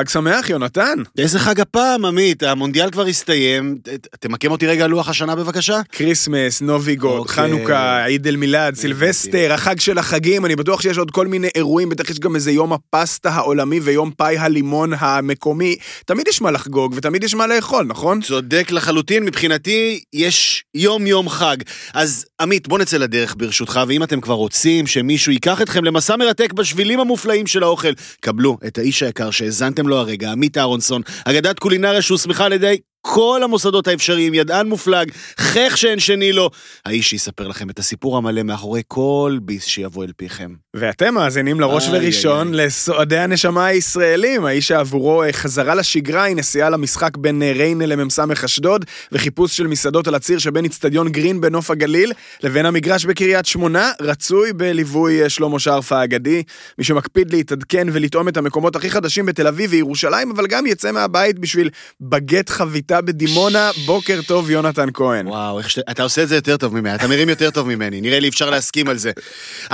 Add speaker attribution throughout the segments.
Speaker 1: חג שמח, יונתן.
Speaker 2: איזה חג הפעם, עמית? המונדיאל כבר הסתיים. תמקם אותי רגע על לוח השנה בבקשה.
Speaker 1: כריסמס, נובי גוד,
Speaker 2: אוקיי.
Speaker 1: חנוכה, عيد الميلاد, סילבסטר, החג של החגים, אני בטוח שיש עוד כל מיני אירועים, בטח יש גם איזה יום הפסטה העולמי ויום פאי הלימון המקומי. תמיד יש מה לחגוג ותמיד יש מה לאכול, נכון?
Speaker 2: צודק לחלוטין, מבחינתי יש יום-יום חג. אז עמית, בוא נצא לדרך ברשותך, ואם אתם כבר רוצים שמישהו ייקח אתכם למסע מרתק בשבילים המופלאים של האוכל, קבלו את האיש היקר שהאזנתם לו הרגע, עמית אהרונסון, אגדת קולינריה שהוסמכה על ידי כל המוסדות האפשריים, ידען מופלג, חך שאין שני לו. האיש שיספר לכם את הסיפור המלא מאחורי כל ביס שיבוא אל פיכם.
Speaker 1: ואתם מאזינים לראש
Speaker 2: איי,
Speaker 1: וראשון
Speaker 2: איי,
Speaker 1: לסועדי הנשמה הישראלים, האיש שעבורו אה, חזרה לשגרה היא נסיעה למשחק בין אה, ריינה למ"ס אשדוד, וחיפוש של מסעדות על הציר שבין אצטדיון גרין בנוף הגליל לבין המגרש בקריית שמונה, רצוי בליווי אה, שלמה שרף האגדי, מי שמקפיד להתעדכן ולטעום את המקומות הכי חדשים בתל אביב וירושלים, אבל גם יצא מהבית בשביל בגט חביתה בדימונה, בוקר טוב יונתן כהן.
Speaker 2: וואו, איך שאתה... אתה עושה את זה יותר טוב ממני, אתה מרים יותר טוב ממני, נראה לי אפשר להסכים על זה.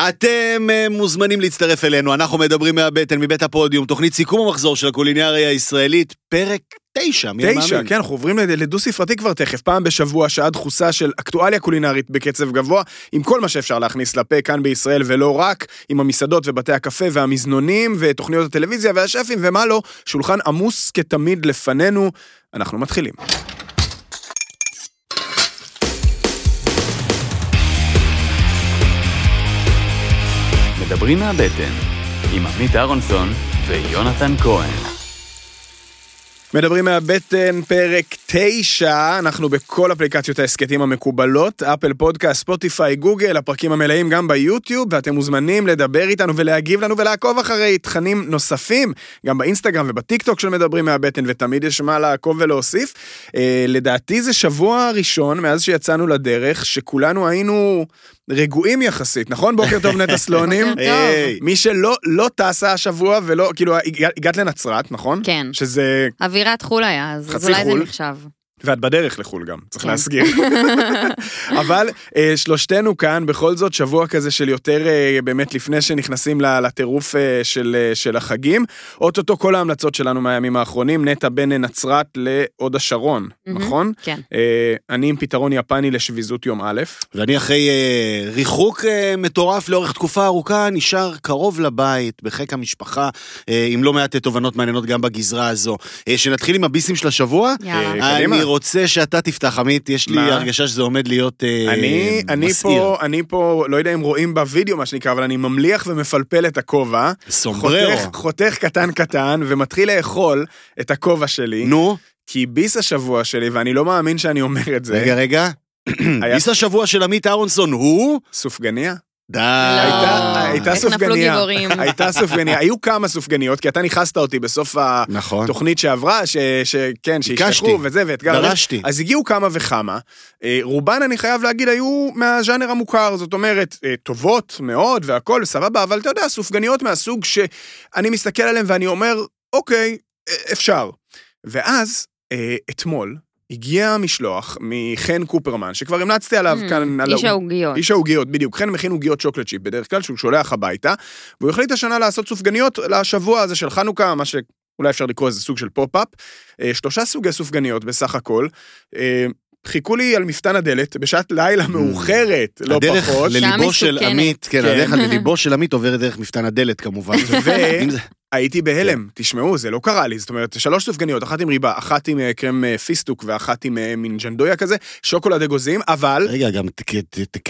Speaker 2: אתם אה, מוזמנים להצטרף אלינו, אנחנו מדברים מהבטן, מבית הפודיום, תוכנית סיכום המחזור של הקולינריה הישראלית, פרק תשע, מי היה
Speaker 1: תשע,
Speaker 2: מאמין?
Speaker 1: כן, אנחנו עוברים לד- לדו-ספרתי כבר תכף, פעם בשבוע, שעה דחוסה של אקטואליה קולינרית בקצב גבוה, עם כל מה שאפשר להכניס לפה כאן בישראל, ולא רק, עם המסעדות ובתי הקפה והמזנונים, ותוכניות הטלוויזיה והשפים, ומה לא, שולחן עמוס כתמיד לפנינו. אנחנו מתחילים.
Speaker 3: מדברים מהבטן, עם עמית אהרונסון ויונתן כהן.
Speaker 1: מדברים מהבטן, פרק 9, אנחנו בכל אפליקציות ההסכתים המקובלות, אפל פודקאסט, ספוטיפיי, גוגל, הפרקים המלאים גם ביוטיוב, ואתם מוזמנים לדבר איתנו ולהגיב לנו ולעקוב אחרי תכנים נוספים, גם באינסטגרם ובטיקטוק של מדברים מהבטן, ותמיד יש מה לעקוב ולהוסיף. אה, לדעתי זה שבוע ראשון מאז שיצאנו לדרך, שכולנו היינו רגועים יחסית, נכון? בוקר טוב נטע סלונים.
Speaker 4: בוקר טוב.
Speaker 1: מי שלא לא טסה השבוע ולא, כאילו, הגע- הגעת לנצרת, נכון?
Speaker 4: כן.
Speaker 1: שזה
Speaker 4: אווירת חול היה, אז אולי זה. נחשב.
Speaker 1: ואת בדרך לחו"ל גם, צריך
Speaker 4: כן.
Speaker 1: להסגיר. אבל אה, שלושתנו כאן, בכל זאת, שבוע כזה של יותר אה, באמת לפני שנכנסים לטירוף אה, של, של החגים. אוטוטו כל ההמלצות שלנו מהימים האחרונים, נטע בין נצרת להוד השרון. נכון?
Speaker 4: כן.
Speaker 1: אני עם פתרון יפני לשביזות יום א',
Speaker 2: ואני אחרי ריחוק מטורף לאורך תקופה ארוכה, נשאר קרוב לבית, בחיק המשפחה, עם לא מעט תובנות מעניינות גם בגזרה הזו. שנתחיל עם הביסים של השבוע?
Speaker 4: יאללה.
Speaker 1: קדימה.
Speaker 2: אני רוצה שאתה תפתח, עמית, יש לי
Speaker 1: מה?
Speaker 2: הרגשה שזה עומד להיות אה,
Speaker 1: אני, אני
Speaker 2: מסעיר.
Speaker 1: פה, אני פה, לא יודע אם רואים בווידאו מה שנקרא, אבל אני ממליח ומפלפל את הכובע.
Speaker 2: סומבררו.
Speaker 1: חותך, חותך קטן קטן, ומתחיל לאכול את הכובע שלי.
Speaker 2: נו,
Speaker 1: כי ביס השבוע שלי, ואני לא מאמין שאני אומר את זה,
Speaker 2: רגע, רגע. ביס השבוע של עמית אהרונסון הוא...
Speaker 1: סופגניה.
Speaker 2: די.
Speaker 1: הייתה, הייתה
Speaker 4: איך נפלו
Speaker 1: סופגניה.
Speaker 4: גיבורים.
Speaker 1: הייתה סופגניה. היו כמה סופגניות, כי אתה נכנסת אותי בסוף
Speaker 2: נכון.
Speaker 1: התוכנית שעברה, ש, שכן,
Speaker 2: ביקשתי.
Speaker 1: שישלחו וזה, ואתגר.
Speaker 2: דרשתי.
Speaker 1: אז הגיעו כמה וכמה. אה, רובן, אני חייב להגיד, היו מהז'אנר המוכר, זאת אומרת, אה, טובות מאוד והכול, סבבה, אבל אתה יודע, סופגניות מהסוג שאני מסתכל עליהן ואני אומר, אוקיי, אה, אפשר. ואז, אה, אתמול, הגיע משלוח מחן קופרמן, שכבר המלצתי עליו
Speaker 4: אממ,
Speaker 1: כאן.
Speaker 4: איש העוגיות.
Speaker 1: איש העוגיות, בדיוק. חן מכין עוגיות chocolate chip בדרך כלל, שהוא שולח הביתה, והוא החליט השנה לעשות סופגניות לשבוע הזה של חנוכה, מה שאולי אפשר לקרוא לזה סוג של פופ-אפ. אה, שלושה סוגי סופגניות בסך הכל. אה, חיכו לי על מפתן הדלת בשעת לילה מאוחרת, לא
Speaker 2: הדרך
Speaker 1: פחות.
Speaker 2: לליבו של. עמית, כן,
Speaker 1: כן.
Speaker 2: הדרך לליבו של עמית עוברת דרך מפתן הדלת כמובן.
Speaker 1: הייתי בהלם, תשמעו, זה לא קרה לי, זאת אומרת, שלוש סופגניות, אחת עם ריבה, אחת עם אה, קרם אה, פיסטוק ואחת עם אה, מין ג'נדויה כזה, שוקולד אגוזים, אבל...
Speaker 2: רגע, גם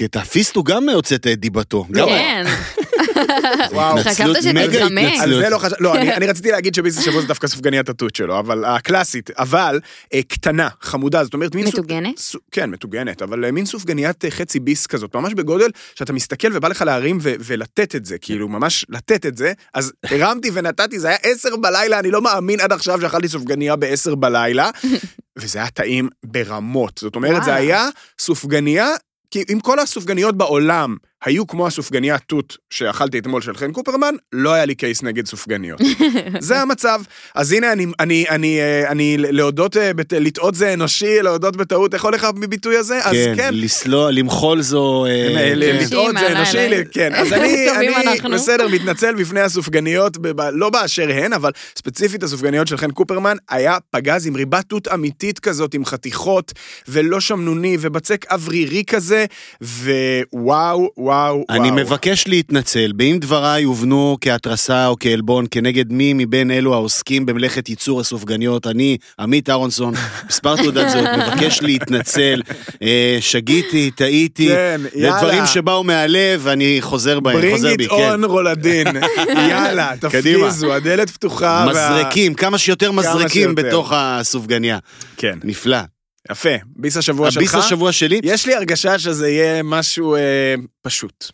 Speaker 2: את הפיסטוק גם הוצאת את דיבתו. גם-
Speaker 4: כן.
Speaker 1: וואו.
Speaker 2: התנצלות,
Speaker 4: חשבת
Speaker 2: רגע
Speaker 4: שתתחמק.
Speaker 1: על
Speaker 2: התנצלות.
Speaker 1: זה לא חשבתי, לא, אני, אני רציתי להגיד שביס השבוע זה דווקא סופגניית התות שלו, אבל הקלאסית, אבל קטנה, חמודה, זאת אומרת, מין סופ-
Speaker 4: מטוגנת?
Speaker 1: כן, מטוגנת, אבל מין סופגניית חצי ביס כזאת, ממש בגודל שאתה מסתכל ובא לך להרים ו- ולתת את זה, כאילו, ממש לתת את זה, אז הרמתי ונתתי, זה היה עשר בלילה, אני לא מאמין עד עכשיו שאכלתי סופגניה בעשר בלילה, וזה היה טעים ברמות. זאת אומרת, זה
Speaker 4: וואלה.
Speaker 1: היה סופגניה, כי עם כל הסופגניות בעולם היו כמו הסופגניה תות שאכלתי אתמול של חן קופרמן, לא היה לי קייס נגד סופגניות. זה המצב. אז הנה, אני, אני, אני, אה, אני להודות, אה, בת- לטעות זה אנושי, להודות בטעות, איך הולך הביטוי הזה? אז
Speaker 2: כן,
Speaker 1: כן.
Speaker 2: לסלול, למחול זו... אה, כן.
Speaker 1: לטעות זה אנושי, כן. אז אני, אני. בסדר, מתנצל בפני הסופגניות, לא באשר הן, אבל ספציפית הסופגניות של חן קופרמן, היה פגז עם ריבת תות אמיתית כזאת, עם חתיכות, ולא שמנוני, ובצק אוורירי כזה, ווואו, וואו,
Speaker 2: אני
Speaker 1: וואו.
Speaker 2: מבקש להתנצל, באם דבריי הובנו כהתרסה או כעלבון כנגד מי מבין אלו העוסקים במלאכת ייצור הסופגניות, אני, עמית אהרונסון, מספר תעודת זהות, מבקש להתנצל, אה, שגיתי, טעיתי,
Speaker 1: כן, יאללה.
Speaker 2: ודברים שבאו מהלב, אני חוזר בהם,
Speaker 1: ברינג
Speaker 2: חוזר בי,
Speaker 1: איט
Speaker 2: כן.
Speaker 1: און רולדין, יאללה. תפגיזו, הדלת פתוחה. וה-
Speaker 2: מזרקים, כמה שיותר מזרקים
Speaker 1: שיותר.
Speaker 2: בתוך הסופגניה.
Speaker 1: כן,
Speaker 2: נפלא.
Speaker 1: יפה, ביס השבוע שלך.
Speaker 2: הביס השבוע שלי,
Speaker 1: יש לי הרגשה שזה יהיה משהו אה, פשוט.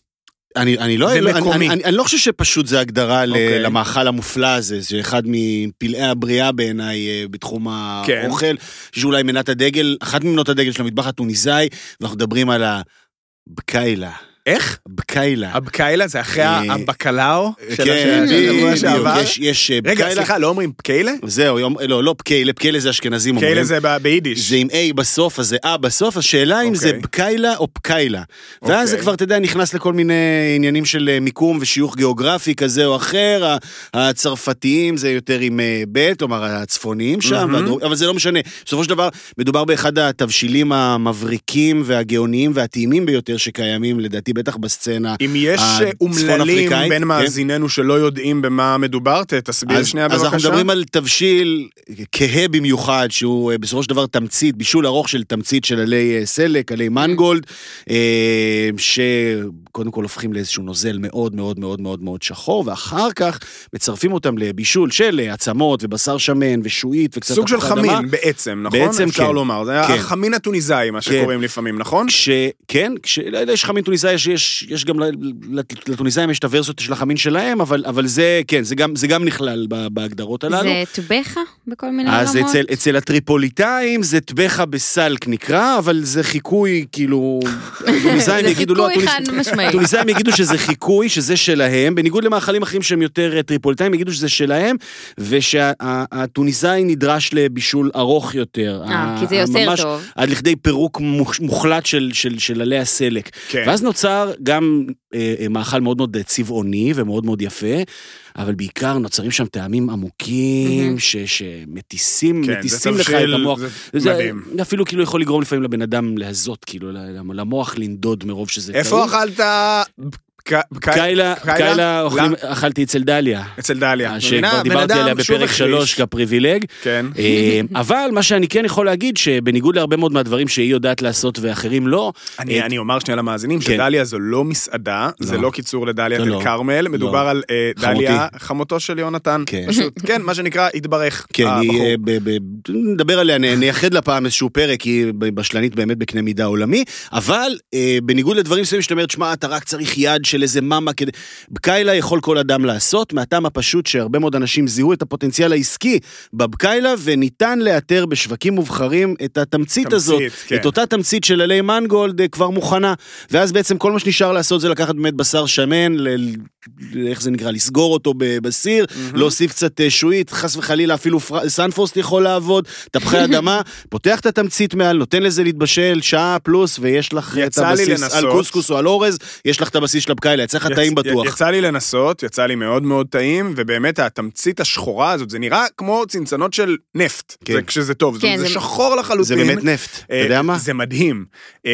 Speaker 2: אני, אני, לא,
Speaker 1: זה
Speaker 2: לא, אני. אני, אני לא חושב שפשוט זה הגדרה ל-
Speaker 1: אוקיי.
Speaker 2: למאכל המופלא הזה, שאחד מפלאי הבריאה בעיניי אה, בתחום
Speaker 1: כן.
Speaker 2: האוכל, שאולי מנת הדגל, אחת ממנות הדגל של המטבח הטוניסאי, ואנחנו מדברים על הבקיילה.
Speaker 1: איך?
Speaker 2: בקיילה.
Speaker 1: הבקיילה זה אחרי
Speaker 2: אה,
Speaker 1: הבקלאו? של
Speaker 2: כן,
Speaker 1: השבוע שעבר?
Speaker 2: יש, יש אה,
Speaker 1: רגע,
Speaker 2: בקיילה.
Speaker 1: סליחה, לא אומרים פקיילה?
Speaker 2: זהו, לא, לא פקיילה, פקיילה זה אשכנזים אומרים.
Speaker 1: פקיילה זה ביידיש.
Speaker 2: זה עם A בסוף, אז זה A בסוף, השאלה אם זה
Speaker 1: אוקיי.
Speaker 2: בקיילה או פקיילה. ואז זה
Speaker 1: אוקיי.
Speaker 2: כבר, אתה יודע, נכנס לכל מיני עניינים של אה, מיקום ושיוך גיאוגרפי כזה או אחר. הצרפתיים זה יותר עם ב', כלומר הצפוניים שם, אבל זה לא משנה. בסופו של דבר, מדובר באחד התבשילים המבריקים והגאוניים והטעימים ביותר שקיימים, לדעתי, בטח בסצנה.
Speaker 1: אם יש אה, אומללים בין
Speaker 2: כן.
Speaker 1: מאזיננו שלא יודעים במה מדובר, תסביר
Speaker 2: אז,
Speaker 1: שנייה
Speaker 2: אז
Speaker 1: בבקשה.
Speaker 2: אנחנו מדברים על תבשיל כהה במיוחד, שהוא אה, בסופו של דבר תמצית, בישול ארוך של תמצית של עלי אה, סלק, עלי מנגולד, שקודם כל הופכים לאיזשהו נוזל מאוד מאוד מאוד מאוד מאוד שחור, ואחר כך מצרפים אותם לבישול של עצמות ובשר שמן ושועית וקצת
Speaker 1: סוג של
Speaker 2: תפוחי אדמה.
Speaker 1: חמין בעצם, נכון?
Speaker 2: בעצם
Speaker 1: אפשר
Speaker 2: כן.
Speaker 1: לומר, זה
Speaker 2: כן.
Speaker 1: החמין הטוניסאי, מה שקוראים לפעמים, נכון?
Speaker 2: כש... כן, כש... יש חמין טוניסאי, יש, יש, יש גם, לטוניסאים יש את הוורסיות של החמין שלהם, אבל, אבל זה, כן, זה גם, זה גם נכלל ב- בהגדרות הללו.
Speaker 4: זה טובחה בכל מיני
Speaker 2: אז
Speaker 4: עולמות?
Speaker 2: אצל, אצל הטריפוליטאים זה טבחה בסלק נקרא, אבל זה חיקוי, כאילו... הטוניסאים יגידו, לא. הטוניסאים יגידו שזה חיקוי, שזה שלהם, בניגוד למאכלים אחרים שהם יותר אה, טריפוליטאים, יגידו שזה שלהם, ושהטוניסאי נדרש לבישול ארוך יותר.
Speaker 4: אה, כי זה יותר
Speaker 2: ממש
Speaker 4: טוב.
Speaker 2: עד לכדי פירוק מוח- מוחלט של, של, של עלי הסלק.
Speaker 1: כן.
Speaker 2: ואז נוצר גם אה, אה, מאכל מאוד מאוד צבעוני ומאוד מאוד יפה, אבל בעיקר נוצרים שם טעמים עמוקים,
Speaker 4: מהמם.
Speaker 2: ש, שמטיסים
Speaker 1: כן, זה
Speaker 2: מטיסים לך את המוח.
Speaker 1: זה מדהים.
Speaker 2: אפילו כאילו יכול לגרום לפעמים לבן אדם להזות, כאילו, למוח לנדוד מרוב שזה
Speaker 1: איפה
Speaker 2: טעים.
Speaker 1: אכלת...
Speaker 2: קיילה, קיילה? אכלתי אצל דליה.
Speaker 1: אצל דליה.
Speaker 2: שכבר
Speaker 1: מבינה? בן
Speaker 2: דיברתי עליה בפרק. שלוש כפריבילג.
Speaker 1: כן.
Speaker 2: אה, אבל מה שאני כן יכול להגיד, שבניגוד להרבה מאוד מהדברים שהיא יודעת לעשות ואחרים לא,
Speaker 1: אני,
Speaker 2: אה,
Speaker 1: אומר שנייה למאזינים
Speaker 2: כן.
Speaker 1: שדליה זו לא מסעדה, זה
Speaker 2: לא.
Speaker 1: לא קיצור לדליה אל
Speaker 2: לא.
Speaker 1: כרמל, מדובר
Speaker 2: לא.
Speaker 1: על אה,
Speaker 2: חמותי.
Speaker 1: דליה, חמותו של יונתן.
Speaker 2: כן.
Speaker 1: פשוט, כן, מה שנקרא, התברך.
Speaker 2: כן. אה, נדבר עליה, נייחד לה פעם איזשהו פרק, היא בשלנית באמת בקנה מידה עולמי, אבל אה, בניגוד לדברים מסוימים שאתה אומרת, שמע, אתה רק צריך יד של איזה מאמה כדי... בקיילה יכול כל אדם לעשות, מהטעם הפשוט שהרבה מאוד אנשים זיהו את הפוטנציאל העסקי בבקיילה, וניתן לאתר בשווקים מובחרים את התמצית
Speaker 1: תמצית,
Speaker 2: הזאת,
Speaker 1: כן.
Speaker 2: את אותה תמצית של עלי מנגולד אה, כבר מוכנה. ואז בעצם כל מה שנשאר לעשות זה לקחת באמת בשר שמן, ל... איך זה נקרא, לסגור אותו בסיר, להוסיף קצת אה, שעועית, חס וחלילה אפילו פר... סנפרוסט יכול לעבוד, תפוחי אדמה, פותח את התמצית מעל, נותן לזה להתבשל שעה פלוס, ויש לך את הבסיס על קוסקוס או על אורז, יש לך את הבסיס של הבקיילה, יצא לך
Speaker 1: יצ-
Speaker 2: טעים בטוח.
Speaker 1: יצא לי לנסות, יצא לי מאוד מאוד טעים, ובאמת התמצית השחורה הזאת, זה נראה כמו צנצנות של נפט,
Speaker 2: כן.
Speaker 1: זה כשזה טוב,
Speaker 4: כן,
Speaker 1: זה
Speaker 4: זה-
Speaker 1: שחור לחלוטין.
Speaker 2: זה באמת נפט, אתה
Speaker 1: אה,
Speaker 2: יודע מה?
Speaker 1: זה מדהים. אה,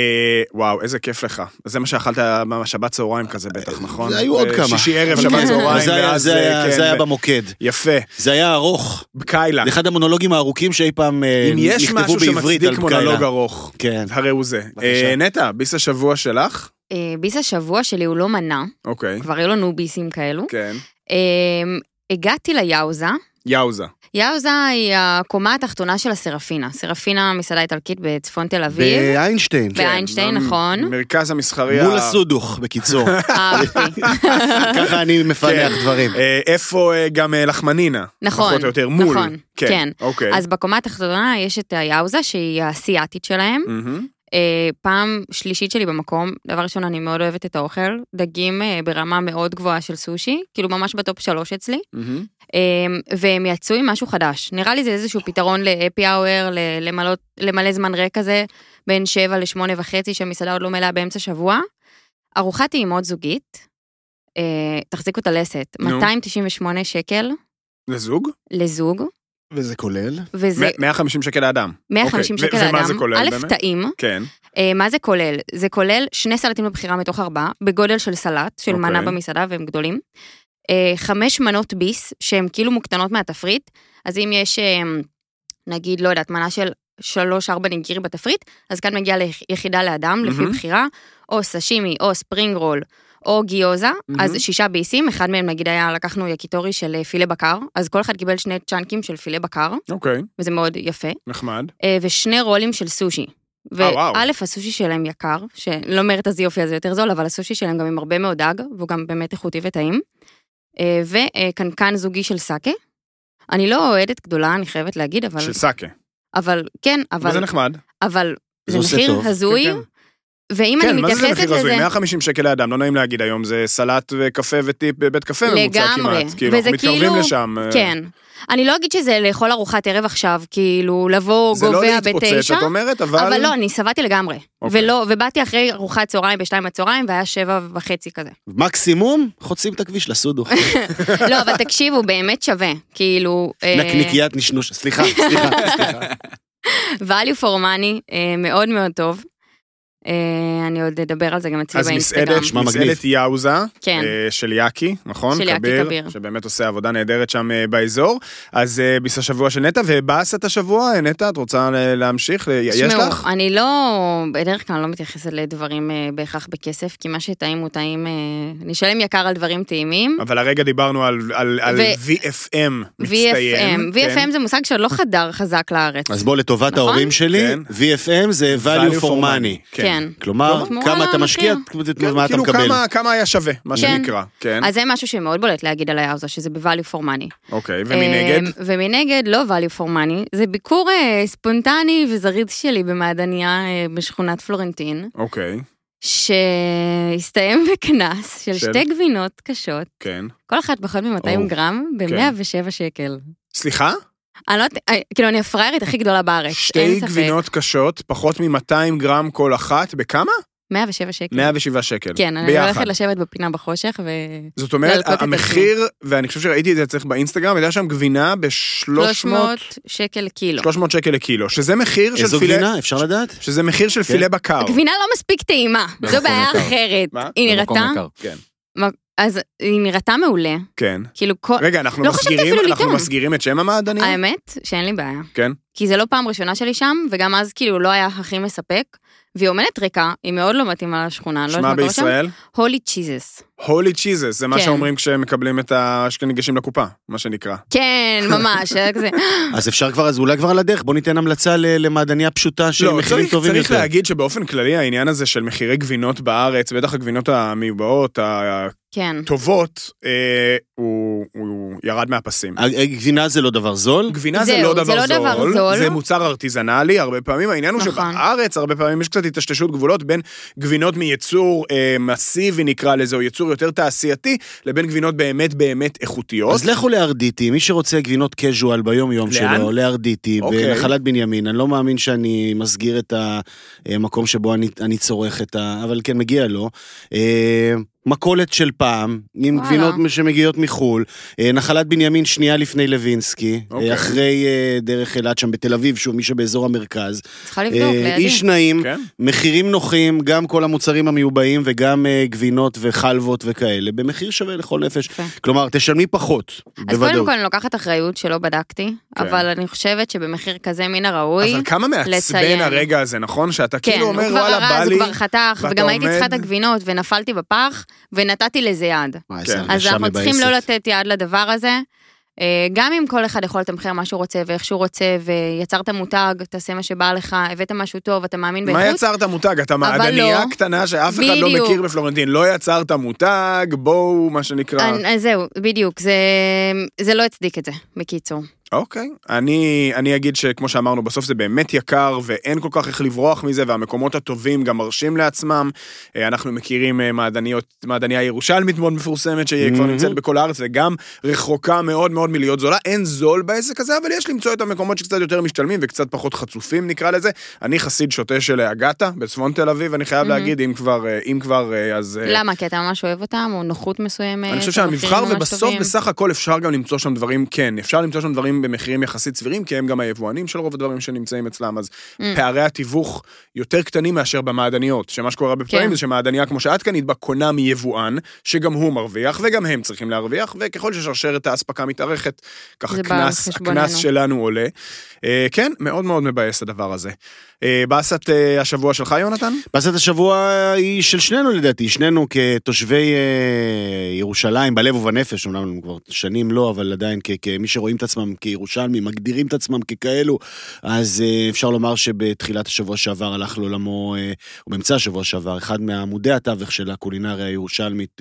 Speaker 1: וואו, איזה כיף לך. זה מה שאכלת בשבת צהריים כזה בטח, נכון?
Speaker 2: היו עוד
Speaker 1: אה,
Speaker 2: כמה.
Speaker 1: שישי ערב,
Speaker 2: אבל
Speaker 1: שבת
Speaker 2: כן,
Speaker 1: צהריים,
Speaker 2: זה היה-
Speaker 1: ואז...
Speaker 2: זה היה-
Speaker 1: אה,
Speaker 2: זה
Speaker 1: כן,
Speaker 2: במוקד.
Speaker 1: יפה,
Speaker 2: זה היה ארוך.
Speaker 1: בקיילה.
Speaker 2: זה אחד המונולוגים הארוכים שאי פעם אה,
Speaker 1: אם יש
Speaker 2: נכתבו
Speaker 1: משהו
Speaker 2: בעברית על
Speaker 1: שמצדיק. מונולוג ארוך,
Speaker 2: כן.
Speaker 1: הרי הוא זה. אה, נטע, ביס השבוע שלך?
Speaker 4: אה, ביס השבוע שלי הוא לא מנה,
Speaker 1: אוקיי,
Speaker 4: כבר היו לנו ביסים כאלו.
Speaker 1: כן.
Speaker 4: אה, הגעתי ליאוזה.
Speaker 1: יאוזה.
Speaker 4: יאוזה היא הקומה התחתונה של הסרפינה. סרפינה מסעדה איטלקית בצפון תל אביב.
Speaker 2: באיינשטיין.
Speaker 4: באיינשטיין,
Speaker 1: כן,
Speaker 4: נכון.
Speaker 1: מרכז המסחרי.
Speaker 2: מול הסודוך, בקיצור.
Speaker 4: אהבתי.
Speaker 2: ככה אני מפענח
Speaker 1: כן.
Speaker 2: דברים.
Speaker 1: אה, איפה אה, גם לחמנינה?
Speaker 4: נכון,
Speaker 1: פחות או יותר, מול.
Speaker 4: נכון, כן.
Speaker 1: אוקיי.
Speaker 4: אז בקומה התחתונה יש את היאוזה שהיא האסייתית שלהם. אה, פעם שלישית שלי במקום, דבר ראשון, אני מאוד אוהבת את האוכל, דגים אה, ברמה מאוד גבוהה של סושי, כאילו ממש בטופ שלוש אצלי,
Speaker 1: מהמם.
Speaker 4: אה, והם יצאו עם משהו חדש. נראה לי זה איזשהו פתרון לאפי האואר, למלא זמן ריק כזה, בין שבע לשמונה וחצי, שהמסעדה עוד לא מלאה באמצע שבוע. ארוחת טעימות זוגית, אה, תחזיקו את הלסת,
Speaker 1: נו.
Speaker 4: 298 שקל
Speaker 1: לזוג?
Speaker 4: לזוג,
Speaker 2: וזה כולל?
Speaker 4: וזה
Speaker 1: מ- 150 שקל לאדם.
Speaker 4: 150
Speaker 1: אוקיי, ו-
Speaker 4: שקל
Speaker 1: ומה
Speaker 4: לאדם.
Speaker 1: זה כולל
Speaker 4: א',
Speaker 1: באמת?
Speaker 4: טעים.
Speaker 1: כן.
Speaker 4: אה, מה זה כולל? זה כולל שני סלטים לבחירה מתוך ארבעה, בגודל של סלט, של
Speaker 1: אוקיי.
Speaker 4: מנה במסעדה, והם גדולים. אה, חמש מנות ביס, שהן כאילו מוקטנות מהתפריט, אז אם יש, אה, נגיד, לא יודעת, מנה של שלוש-ארבע ניגירי בתפריט, אז כאן מגיעה ליחידה לאדם, לפי
Speaker 1: מהמם.
Speaker 4: בחירה, או סשימי, או ספרינג רול, או גיוזה,
Speaker 1: מהמם.
Speaker 4: אז שישה ביסים, אחד מהם נגיד היה, לקחנו יקיטורי של אה, פילה בקר, אז כל אחד קיבל שני צ'אנקים של פילה בקר,
Speaker 1: אוקיי,
Speaker 4: וזה מאוד יפה.
Speaker 1: נחמד.
Speaker 4: אה, ושני רולים של סושי.
Speaker 1: אה.
Speaker 4: וא', הסושי שלהם יקר, שלא אומרת אז יופי, אז זה יותר זול, אבל הסושי שלהם גם עם הרבה מאוד דג, והוא גם באמת איכותי וטעים. וקנקן זוגי של סאקה. אני לא אוהדת גדולה, אני חייבת להגיד, אבל...
Speaker 1: של סאקה.
Speaker 4: אבל, כן,
Speaker 1: אבל זה
Speaker 4: אבל,
Speaker 1: נחמד.
Speaker 4: אבל
Speaker 2: זה
Speaker 4: זה מחיר. הזוי,
Speaker 1: כן, כן.
Speaker 4: ואם
Speaker 1: כן,
Speaker 4: אני
Speaker 1: מה זה זה
Speaker 4: מתייחסת
Speaker 1: מחיר הזוי?
Speaker 4: לזה...
Speaker 1: 150 שקל לאדם, לא נעים להגיד היום, זה סלט וקפה וטיפ בבית קפה ממוצע
Speaker 4: לגמרי.
Speaker 1: כמעט. כאילו, אנחנו
Speaker 4: וזה
Speaker 1: מתקרבים
Speaker 4: כאילו-
Speaker 1: לשם. אה,
Speaker 4: כן. אני לא אגיד שזה לאכול ארוחת ערב עכשיו, כאילו, לבוא
Speaker 1: זה לא
Speaker 4: גובע
Speaker 1: להתפוצץ,
Speaker 4: בתשע,
Speaker 1: את אומרת, אבל...
Speaker 4: אבל לא, אני שבעתי לגמרי.
Speaker 1: אוקיי.
Speaker 4: ולא, ובאתי אחרי ארוחת צהריים בשתיים בצהריים, והיה שבע וחצי כזה.
Speaker 2: מקסימום, חוצים את הכביש לסודו.
Speaker 4: לא, אבל תקשיבו, באמת שווה. כאילו... אה,
Speaker 2: נקניקיית נשנוש, סליחה, סליחה, סליחה.
Speaker 4: value for money, אה, מאוד מאוד טוב. אה, אני עוד אדבר על זה גם אצלי
Speaker 1: אז
Speaker 4: באינסטגרם.
Speaker 1: מסעדת,
Speaker 2: נשמע מגניב.
Speaker 1: מסעדת יאוזה,
Speaker 4: כן.
Speaker 1: אה, של יאקי, נכון?
Speaker 4: של יאקי כביר.
Speaker 1: שבאמת עושה עבודה נהדרת שם אה, באזור. אז ביס השבוע של נטע, ובאסת השבוע, אה, נטע, את רוצה להמשיך? ל- יש לך?
Speaker 4: אני לא, בדרך כלל לא מתייחסת לדברים בהכרח בכסף, כי מה שטעים הוא טעים, אני אשלם יקר על דברים טעימים.
Speaker 1: אבל הרגע דיברנו על, על, על
Speaker 4: ו-
Speaker 1: VFM מצטיין.
Speaker 4: VFM,
Speaker 1: כן.
Speaker 4: VFM זה מושג שעוד לא חדר חזק לארץ.
Speaker 2: אז בוא, לטובת
Speaker 4: נכון?
Speaker 2: ההורים שלי,
Speaker 1: כן.
Speaker 2: VFM זה value for money.
Speaker 4: כן.
Speaker 2: כלומר,
Speaker 4: תמורה
Speaker 2: כמה אתה. משקיע,
Speaker 1: כן,
Speaker 2: מה אתה
Speaker 1: כאילו
Speaker 2: מקבל.
Speaker 1: כמה, כמה היה שווה, מה
Speaker 4: כן.
Speaker 1: שנקרא. כן.
Speaker 4: אז זה משהו שמאוד בולט להגיד על היאוזה, שזה ב-value for money.
Speaker 1: אוקיי, ומנגד?
Speaker 4: אה, ומנגד, לא value for money, זה ביקור אה, ספונטני וזריז שלי במעדניה אה, בשכונת פלורנטין,
Speaker 1: אוקיי,
Speaker 4: שהסתיים בקנס של
Speaker 1: של?
Speaker 4: שתי גבינות קשות,
Speaker 1: כן.
Speaker 4: כל אחת פחות מ-200
Speaker 2: או,
Speaker 4: גרם, ב-107 שקל.
Speaker 1: סליחה?
Speaker 4: אני לא יודעת, אה, כאילו, אני הפראיירית הכי גדולה בארץ,
Speaker 1: שתי. גבינות קשות, פחות מ-200 גרם כל אחת, בכמה?
Speaker 4: 107 שקל.
Speaker 1: 107 שקל.
Speaker 4: כן, אני
Speaker 1: ביחד.
Speaker 4: הולכת לשבת בפינה בחושך, ו...
Speaker 1: זאת אומרת, המחיר, ואני חושב שראיתי את זה אצלך באינסטגרם, הייתה שם גבינה ב-300
Speaker 4: 300 שקל קילו.
Speaker 1: 300 שקל לקילו, שזה מחיר של
Speaker 2: איזו
Speaker 1: פילה,
Speaker 2: גבינה, אפשר לדעת?
Speaker 1: שזה מחיר של פילה בקר.
Speaker 4: הגבינה לא מספיק טעימה, זו בעיה. אחרת.
Speaker 1: מה?
Speaker 4: היא
Speaker 3: במקום
Speaker 4: נראתה,
Speaker 3: יקר.
Speaker 1: כן.
Speaker 4: אז היא נראתה מעולה,
Speaker 1: כן.
Speaker 4: כאילו כל...
Speaker 1: רגע, אנחנו
Speaker 4: לא
Speaker 1: מסגירים, אנחנו. מסגירים את שם המעדניה?
Speaker 4: האמת שאין לי בעיה.
Speaker 1: כן.
Speaker 4: כי זה לא פעם ראשונה שלי שם, וגם אז כאילו לא היה הכי מספק, והיא עומדת ריקה, היא מאוד לא מתאימה לשכונה, אני לא
Speaker 1: שמה
Speaker 4: יודעת מה קורה שם.
Speaker 1: בישראל?
Speaker 4: הולי צ'יזס.
Speaker 1: הולי צ'יזס, זה מה
Speaker 4: כן.
Speaker 1: שאומרים כשהם מקבלים את ה... שניגשים לקופה, מה שנקרא.
Speaker 4: כן, ממש, היה כזה.
Speaker 2: אז אפשר כבר, אז אולי כבר על הדרך, בוא ניתן המלצה ל- למעדניה פשוטה של
Speaker 1: לא,
Speaker 2: מחירים
Speaker 1: צריך,
Speaker 2: טובים
Speaker 1: צריך
Speaker 2: יותר.
Speaker 1: להגיד שבאופן כללי העניין הזה של מחירי גבינות בארץ, בטח הגבינות המיובאות,
Speaker 4: כן.
Speaker 1: הטובות, אה, הוא, הוא ירד מהפסים.
Speaker 2: גבינה זה לא דבר זול.
Speaker 1: גבינה זה לא
Speaker 4: זה
Speaker 1: דבר
Speaker 4: לא דבר
Speaker 1: זול,
Speaker 4: זול.
Speaker 1: זה מוצר ארטיזנלי, הרבה פעמים העניין הוא
Speaker 4: נכון.
Speaker 1: שבארץ הרבה פעמים יש קצת התשתשות גבולות בין גבינות מייצור אה, מסיבי נקרא לזה, או ייצור יותר תעשייתי, לבין גבינות באמת באמת איכותיות.
Speaker 2: אז לכו לארדיטי, מי שרוצה גבינות קז'ואל ביום יום
Speaker 1: לאן?
Speaker 2: שלו, לארדיטי,
Speaker 1: אוקיי.
Speaker 2: בנחלת בנימין. אני לא מאמין שאני מסגיר את המקום שבו אני, אני צורך את ה... אבל כן, מגיע לו. אה, מכולת של פעם, עם
Speaker 4: וואלה.
Speaker 2: גבינות שמגיעות מחו"ל, אה, נחלת בנימין שנייה לפני לוינסקי,
Speaker 1: אוקיי.
Speaker 2: אה, אחרי אה, דרך אילת שם בתל אביב, שוב, מי שבאזור המרכז.
Speaker 4: צריכה לבדוק, לידי.
Speaker 2: איש נעים,
Speaker 1: כן?
Speaker 2: מחירים נוחים, גם כל המוצרים המיובאים וגם גבינות וחלבות וכאלה, במחיר שווה לכל נפש.
Speaker 4: יפה.
Speaker 2: כלומר, תשלמי פחות,
Speaker 4: אז קודם
Speaker 2: בוודאות.
Speaker 4: כל אני לוקחת אחריות שלא בדקתי, אבל אני חושבת שבמחיר כזה מן הראוי,
Speaker 1: אבל כמה מעצבן
Speaker 4: לציין.
Speaker 1: הרגע הזה, נכון? שאתה
Speaker 4: כן,
Speaker 1: כאילו
Speaker 4: הוא
Speaker 1: אומר,
Speaker 4: כבר
Speaker 1: וואלה, בא לי...
Speaker 4: הוא כבר חתך,
Speaker 1: ואתה
Speaker 4: וגם הייתי צריכה את הגבינות, ונפלתי בפח, ונתתי לזה יד.
Speaker 1: כן.
Speaker 4: אז אנחנו צריכים לא. לתת יד לדבר הזה. אה, גם אם כל אחד יכול לתמחר מה שהוא רוצה ואיך שהוא רוצה, ויצרת מותג, תעשה מה שבא לך, הבאת משהו טוב, אתה מאמין
Speaker 1: מה
Speaker 4: באיכות,
Speaker 1: יצרת מותג? אתה מעדניה
Speaker 4: לא.
Speaker 1: קטנה שאף אחד לא
Speaker 4: בדיוק.
Speaker 1: מכיר בפלורנטין. לא יצרת מותג, בואו, מה שנקרא.
Speaker 4: אני- אז זהו, בדיוק, זה, זה לא הצדיק את זה, בקיצור.
Speaker 1: אוקיי, אני, אני אגיד שכמו שאמרנו, בסוף זה באמת יקר ואין כל כך איך לברוח מזה, והמקומות הטובים גם מרשים לעצמם. אה, אנחנו מכירים אה, מעדניות, מעדניה ירושלמית מאוד מפורסמת, שהיא כבר
Speaker 2: מהמם.
Speaker 1: נמצאת בכל הארץ, וגם רחוקה מאוד מאוד מלהיות זולה. אין זול בעסק הזה, אבל יש למצוא את המקומות שקצת יותר משתלמים וקצת פחות חצופים, נקרא לזה. אני חסיד שוטה של אגתה, בצפון תל אביב, אני חייב
Speaker 4: מהמם.
Speaker 1: להגיד, אם כבר, אה, אם כבר, אז...
Speaker 4: למה? כי אתה ממש אוהב אותם, או נוחות מסוימת?
Speaker 1: אני חושב שהמבחר, ובסוף? בסך הכל אפשר גם למצוא שם דברים, כן, אפשר למצוא שם דברים במחירים יחסית סבירים, כי הם גם היבואנים של רוב הדברים שנמצאים אצלם, אז
Speaker 4: Mm.
Speaker 1: פערי התיווך יותר קטנים מאשר במעדניות, שמה שקורה הרבה פעמים
Speaker 4: כן.
Speaker 1: זה שמעדניה כמו שאת קנית בה קונה מיבואן, שגם הוא מרוויח וגם הם צריכים להרוויח, וככל ששרשרת האספקה מתארכת, ככה
Speaker 4: חשבוננו.
Speaker 1: הקנס שלנו עולה. אה, כן, מאוד מאוד מבאס הדבר הזה. אה, באסת אה, השבוע שלך, יונתן?
Speaker 2: באסת השבוע היא של שנינו לדעתי, שנינו כתושבי ירושלים בלב ובנפש, אומנם כבר שנים לא, אבל עדיין כמי שרואים את עצמם כירושלמים, מגדירים את עצמם ככאלו, אז אפשר לומר שבתחילת השבוע שעבר הלך לעולמו, או באמצע השבוע שעבר, אחד מעמודי התווך של הקולינריה הירושלמית,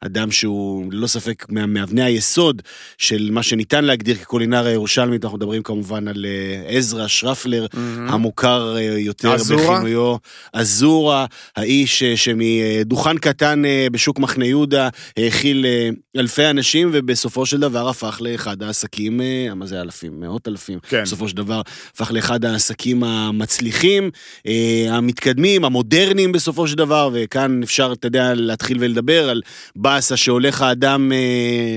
Speaker 2: אדם שהוא ללא ספק מאבני היסוד של מה שניתן להגדיר כקולינריה ירושלמית, אנחנו מדברים כמובן על עזרא שרפלר, המוכר אה, יותר
Speaker 1: אזורה?
Speaker 2: בכינויו אזורה, האיש אה, שמדוכן קטן אה, בשוק מחנה יהודה האכיל אה, אלפי אנשים ובסופו של דבר הפך לאחד העסקים, אה, מה זה אלפים? מאות אלפים.
Speaker 1: כן.
Speaker 2: בסופו של דבר הפך לאחד העסקים המצליחים, אה, המתקדמים, המודרניים בסופו של דבר, וכאן אפשר, אתה יודע, להתחיל ולדבר על באסה שהולך האדם אה,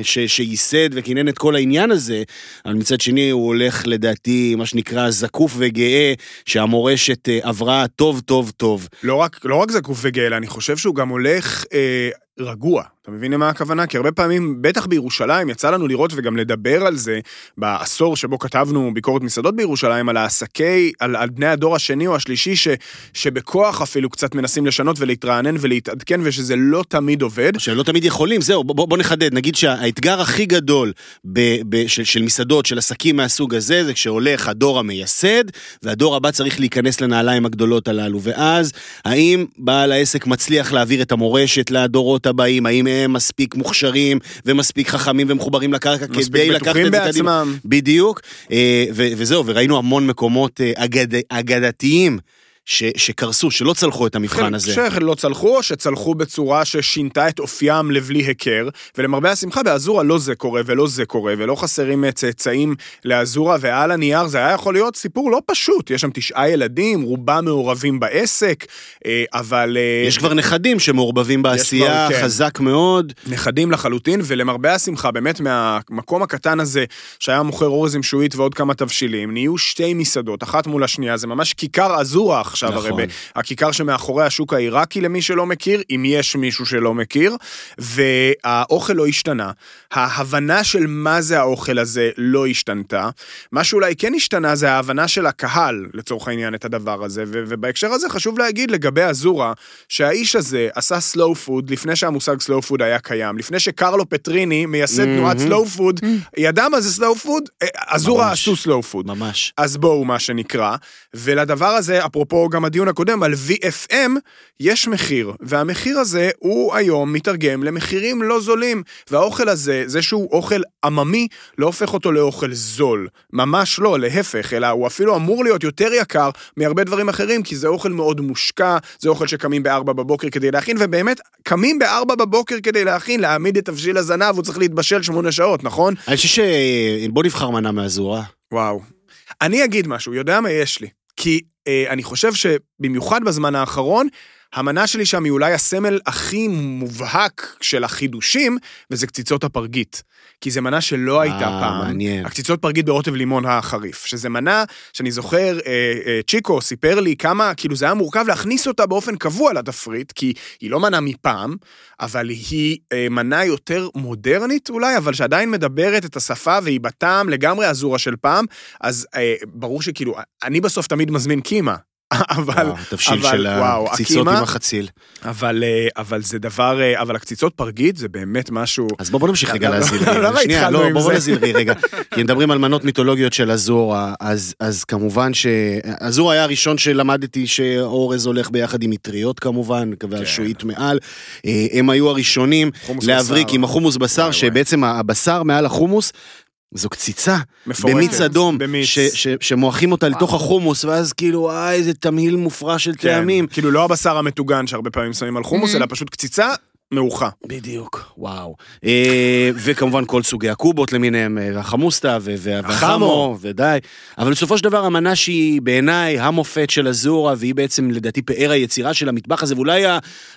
Speaker 2: ש- שייסד וכינן את כל העניין הזה, אבל מצד שני הוא הולך לדעתי, מה שנקרא, זקוף וגאה, שהמורשת אה, עברה טוב טוב טוב.
Speaker 1: לא רק, לא רק זקוף וגאה, אלא אני חושב שהוא גם הולך אה, רגוע. אתה מבין למה הכוונה? כי הרבה פעמים, בטח בירושלים, יצא לנו לראות וגם לדבר על זה בעשור שבו כתבנו ביקורת מסעדות בירושלים, על העסקי, על, על בני הדור השני או השלישי, ש, שבכוח אפילו קצת מנסים לשנות ולהתרענן ולהתעדכן, ושזה לא תמיד עובד.
Speaker 2: שלא תמיד יכולים, זהו, בוא, בוא נחדד, נגיד שהאתגר הכי גדול ב, ב, של, של מסעדות, של עסקים מהסוג הזה, זה כשהולך הדור המייסד, והדור הבא צריך להיכנס לנעליים הגדולות הללו, ואז, האם בעל העסק מצליח להעביר את המורשת לדורות הבאים, האם הם מספיק מוכשרים ומספיק חכמים ומחוברים לקרקע
Speaker 1: מספיק
Speaker 2: כדי לקחת
Speaker 1: בטוחים
Speaker 2: את זה קדימה?
Speaker 1: בעצמם.
Speaker 2: בדיוק, אה, וזהו, וראינו המון מקומות אה, אגד, אגדתיים. ש, שקרסו, שלא צלחו את המבחן הזה.
Speaker 1: שלא צלחו, או שצלחו בצורה ששינתה את אופיים לבלי היכר, ולמרבה השמחה באזורה לא זה קורה ולא זה קורה, ולא חסרים אה, צאצאים לאזורה, ועל הנייר זה היה יכול להיות סיפור לא פשוט. יש שם תשעה ילדים, רובם מעורבים בעסק, אה, אבל... אה,
Speaker 2: יש כבר נכדים שמעורבבים בעשייה,
Speaker 1: כבר, כן.
Speaker 2: חזק מאוד.
Speaker 1: נכדים לחלוטין, ולמרבה השמחה, באמת מהמקום הקטן הזה, שהיה מוכר אורז עם שועית ועוד כמה תבשילים, נהיו שתי מסעדות, אחת מול השנייה, זה ממש כיכר אזורה עכשיו,
Speaker 2: נכון.
Speaker 1: הרי, ב- הכיכר שמאחורי השוק העיראקי, למי שלא מכיר, אם יש מישהו שלא מכיר, והאוכל לא השתנה, ההבנה של מה זה האוכל הזה לא השתנתה, מה שאולי כן השתנה זה ההבנה של הקהל, לצורך העניין, את הדבר הזה, ו- ובהקשר הזה חשוב להגיד לגבי אזורה, שהאיש הזה עשה slow food לפני שהמושג slow food היה קיים, לפני שקרלו פטריני, מייסד תנועת סלואו פוד, ידע מה זה slow food? אזורה
Speaker 2: ממש.
Speaker 1: עשו slow food.
Speaker 2: ממש.
Speaker 1: אז בואו, מה שנקרא. ולדבר הזה, אפרופו גם הדיון הקודם על VFM, יש מחיר, והמחיר הזה הוא היום מתרגם למחירים לא זולים. והאוכל הזה, זה שהוא אוכל עממי, לא הופך אותו לאוכל זול. ממש לא, להפך, אלא הוא אפילו אמור להיות יותר יקר מהרבה דברים אחרים, כי זה אוכל מאוד מושקע, זה אוכל שקמים בארבע בבוקר כדי להכין, ובאמת, קמים בארבע בבוקר כדי להכין, להעמיד את תבשיל הזנב, הוא צריך להתבשל שמונה שעות, נכון?
Speaker 2: אני חושב ש... בוא נבחר מנה מהזורה.
Speaker 1: וואו. אני אגיד משהו, יודע מה יש לי. כי אני חושב שבמיוחד בזמן האחרון, המנה שלי שם היא אולי הסמל הכי מובהק של החידושים, וזה קציצות הפרגית. כי זו מנה שלא הייתה
Speaker 2: אה,
Speaker 1: פעם.
Speaker 2: מעניין.
Speaker 1: הקציצות פרגית ברוטב לימון החריף, שזה מנה שאני זוכר, אה, אה, צ'יקו סיפר לי כמה, כאילו זה היה מורכב להכניס אותה באופן קבוע לתפריט, כי היא לא מנה מפעם, אבל היא אה, מנה יותר מודרנית אולי, אבל שעדיין מדברת את השפה והיא בטעם לגמרי אזורה של פעם, אז אה, ברור שכאילו, אני בסוף תמיד מזמין קימה. אבל,
Speaker 2: תבשיל של הקציצות עם החציל.
Speaker 1: אבל, אה, אבל זה דבר, אה, אבל הקציצות פרגית זה באמת משהו...
Speaker 2: אז בוא בוא נמשיך רגע
Speaker 1: למה-
Speaker 2: להזיל.
Speaker 1: למה
Speaker 2: שנייה,
Speaker 1: התחלנו
Speaker 2: לא,
Speaker 1: עם
Speaker 2: בוא בוא
Speaker 1: זה?
Speaker 2: נזיל רגע. כי מדברים על מנות מיתולוגיות של אזורה, אז אז כמובן ש... אזורה היה הראשון שלמדתי שאורז הולך ביחד עם מטריות כמובן, והשועית מעל. אה, הם היו הראשונים להבריק. עם החומוס בשר. שבעצם הבשר מעל החומוס זו קציצה
Speaker 1: מפורטת.
Speaker 2: במיץ אדום,
Speaker 1: במיץ.
Speaker 2: ש- ש- שמועכים אותה לתוך החומוס, ואז כאילו, אה, איזה תמהיל מופרע של
Speaker 1: כן,
Speaker 2: טעמים.
Speaker 1: כאילו לא הבשר המטוגן שהרבה פעמים שמים על חומוס,
Speaker 4: Mhm.
Speaker 1: אלא פשוט קציצה מעוכה.
Speaker 2: בדיוק, וואו. אה, וכמובן כל סוגי הקובות למיניהם, אה, והחמוסטה ו- וה-
Speaker 1: החמו.
Speaker 2: והחמו, ודי. אבל בסופו של דבר המנה שהיא בעיניי המופת של הזורה, והיא בעצם לדעתי פאר היצירה של המטבח הזה, ואולי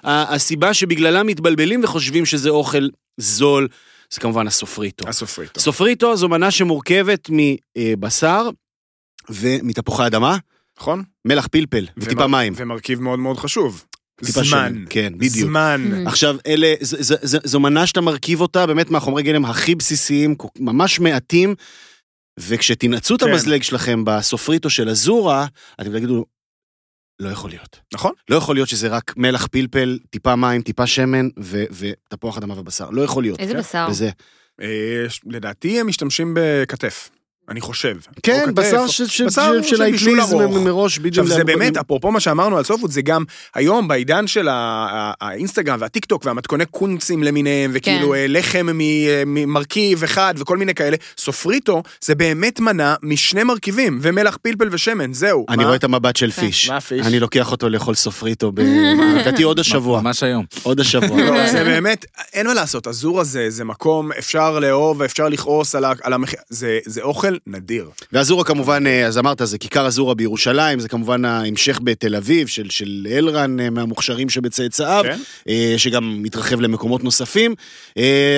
Speaker 2: הסיבה שבגללה מתבלבלים וחושבים שזה אוכל זול, זה כמובן הסופריטו.
Speaker 1: הסופריטו.
Speaker 2: סופריטו זו מנה שמורכבת מבשר ומתפוחי אדמה,
Speaker 1: נכון?
Speaker 2: מלח פלפל וטיפה
Speaker 1: ומר-
Speaker 2: מים.
Speaker 1: ומרכיב מאוד מאוד חשוב.
Speaker 2: טיפה
Speaker 1: זמן.
Speaker 2: שמן, כן, בדיוק.
Speaker 1: זמן.
Speaker 4: Mhm.
Speaker 2: עכשיו, אלה, ז, ז, ז, זו מנה שאתה מרכיב אותה באמת מהחומרי גלם הכי בסיסיים, ממש מעטים, וכשתנעצו את
Speaker 1: כן.
Speaker 2: המזלג שלכם בסופריטו של הזורה, אתם תגידו, לא יכול להיות.
Speaker 1: נכון?
Speaker 2: לא יכול להיות שזה רק מלח פלפל, טיפה מים, טיפה שמן ו- ותפוח אדמה ובשר. לא יכול להיות.
Speaker 4: איזה
Speaker 1: כן.
Speaker 4: בשר.
Speaker 2: וזה,
Speaker 1: אה, לדעתי הם משתמשים בכתף. אני חושב.
Speaker 2: כן,
Speaker 1: כתף,
Speaker 2: בשר של, של,
Speaker 1: בשר
Speaker 2: של, של מראש, בדיוק.
Speaker 1: עכשיו זה באמת, אפרופו מה שאמרנו על סופוד, זה גם היום בעידן של ה- ה- האינסטגרם והטיק טוק והמתכוני קונצים למיניהם, וכאילו
Speaker 4: כן.
Speaker 1: אה, לחם מ- ממרכיב אחד וכל מיני כאלה, סופריטו זה באמת מנה משני מרכיבים, ומלח פלפל ושמן, זהו.
Speaker 2: אני
Speaker 1: מה?
Speaker 2: רואה את המבט של
Speaker 4: כן.
Speaker 2: פיש.
Speaker 1: מה פיש?
Speaker 2: אני לוקח אותו לאכול סופריטו, ב- לדעתי עוד השבוע.
Speaker 5: ממש היום.
Speaker 2: עוד השבוע.
Speaker 1: לא, זה באמת, אין מה לעשות, הזור הזה זה מקום, אפשר לאהוב ואפשר לכעוס על המחיר, זה אוכל נדיר.
Speaker 2: והזורה כמובן, אה, אז אמרת, זה כיכר הזורה בירושלים, זה כמובן ההמשך בתל אביב של, של אלרן אה, מהמוכשרים שבצאצאיו,
Speaker 1: כן?
Speaker 2: אה, שגם מתרחב למקומות נוספים.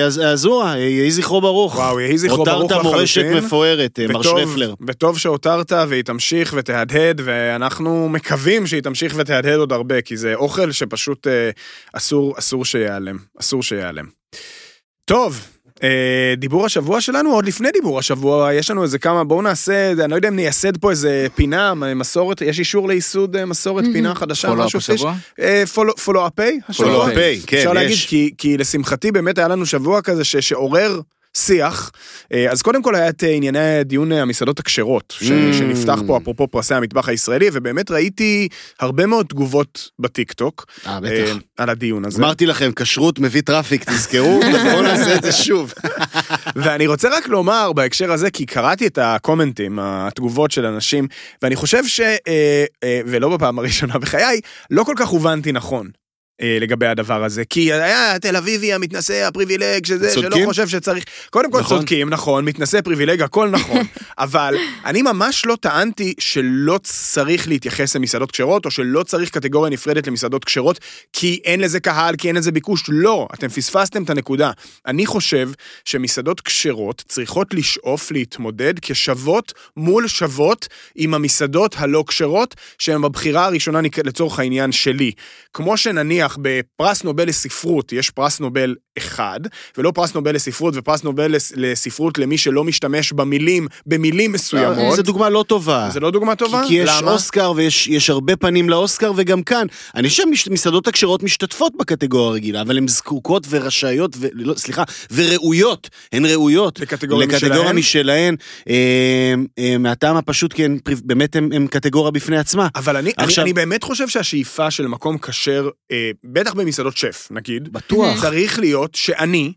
Speaker 2: אז הזורה, אה, יהי זכרו ברוך.
Speaker 1: וואו, יהי זכרו ברוך
Speaker 2: הותרת מורשת
Speaker 1: לחלוטין.
Speaker 2: מפוארת, אה, מר
Speaker 1: וטוב-
Speaker 2: שפלר.
Speaker 1: וטוב שהותרת והיא תמשיך ותהדהד, ואנחנו מקווים שהיא תמשיך ותהדהד עוד הרבה, כי זה אוכל שפשוט אסור, אסור שיעלם. אסור שיעלם. טוב. אה, דיבור השבוע שלנו, עוד לפני דיבור השבוע, יש לנו איזה כמה, בואו נעשה, אני לא יודע אם נייסד פה איזה פינה, מסורת, יש אישור לייסוד אה, מסורת, פינה חדשה,
Speaker 5: פולו-אפ
Speaker 1: משהו פיש?
Speaker 5: השבוע?
Speaker 1: פולו-אפי?
Speaker 2: פולו הפיי, כן,
Speaker 1: אפשר להגיד,
Speaker 2: יש.
Speaker 1: כי, כי לשמחתי באמת היה לנו שבוע כזה שעורר שיח. אה, אז קודם כל היה את אה, ענייני דיון אה, המסעדות הכשרות, ש,
Speaker 2: Mm.
Speaker 1: שנפתח פה אפרופו פרסי המטבח הישראלי, ובאמת ראיתי הרבה מאוד תגובות בטיקטוק
Speaker 2: אה, בטח.
Speaker 1: על הדיון הזה.
Speaker 2: אמרתי לכם, כשרות מביא traffic, תזכרו, בואו נעשה את זה שוב.
Speaker 1: ואני רוצה רק לומר בהקשר הזה, כי קראתי את הקומנטים, התגובות של אנשים, ואני חושב ש... ולא בפעם הראשונה בחיי, לא כל כך הובנתי נכון. אה, לגבי הדבר הזה, כי היה תל אביבי המתנשא הפריבילג שזה, שלא? חושב שצריך, קודם כל
Speaker 2: נכון.
Speaker 1: צודקים, נכון, מתנשא פריבילג, הכל נכון, אבל אני ממש לא טענתי שלא צריך להתייחס למסעדות כשרות, או שלא צריך קטגוריה נפרדת למסעדות כשרות, כי אין לזה קהל, כי אין לזה ביקוש, לא, אתם פספסתם את הנקודה. אני חושב שמסעדות כשרות צריכות לשאוף להתמודד כשוות מול שוות עם המסעדות הלא כשרות, שהן בבחירה הראשונה לצורך העניין שלי. כמו שנניח בפרס נובל לספרות יש פרס נובל אחד, ולא פרס נובל לספרות ופרס נובל לס- לספרות למי שלא משתמש במילים, במילים מסוימות.
Speaker 2: זו דוגמה לא טובה.
Speaker 1: זה לא דוגמה טובה?
Speaker 2: כי, כי יש
Speaker 1: למה?
Speaker 2: אוסקר ויש יש הרבה פנים לאוסקר, וגם כאן. אני חושב שמסעדות הכשרות משתתפות בקטגוריה הרגילה, אבל הן זקוקות ורשאיות, ו... לא, סליחה, וראויות. הן ראויות.
Speaker 1: לקטגוריה
Speaker 2: לקטגוריה
Speaker 1: משלהן?
Speaker 2: משלהן, אה, אה, מהטעם הפשוט כי הן באמת הן קטגוריה בפני עצמה.
Speaker 1: אבל אני,
Speaker 2: עכשיו-
Speaker 1: אני, אני באמת חושב שהשאיפה של מקום כשר, אה, בטח במסעדות שף, נגיד,
Speaker 2: בטוח.
Speaker 1: צריך להיות שאני,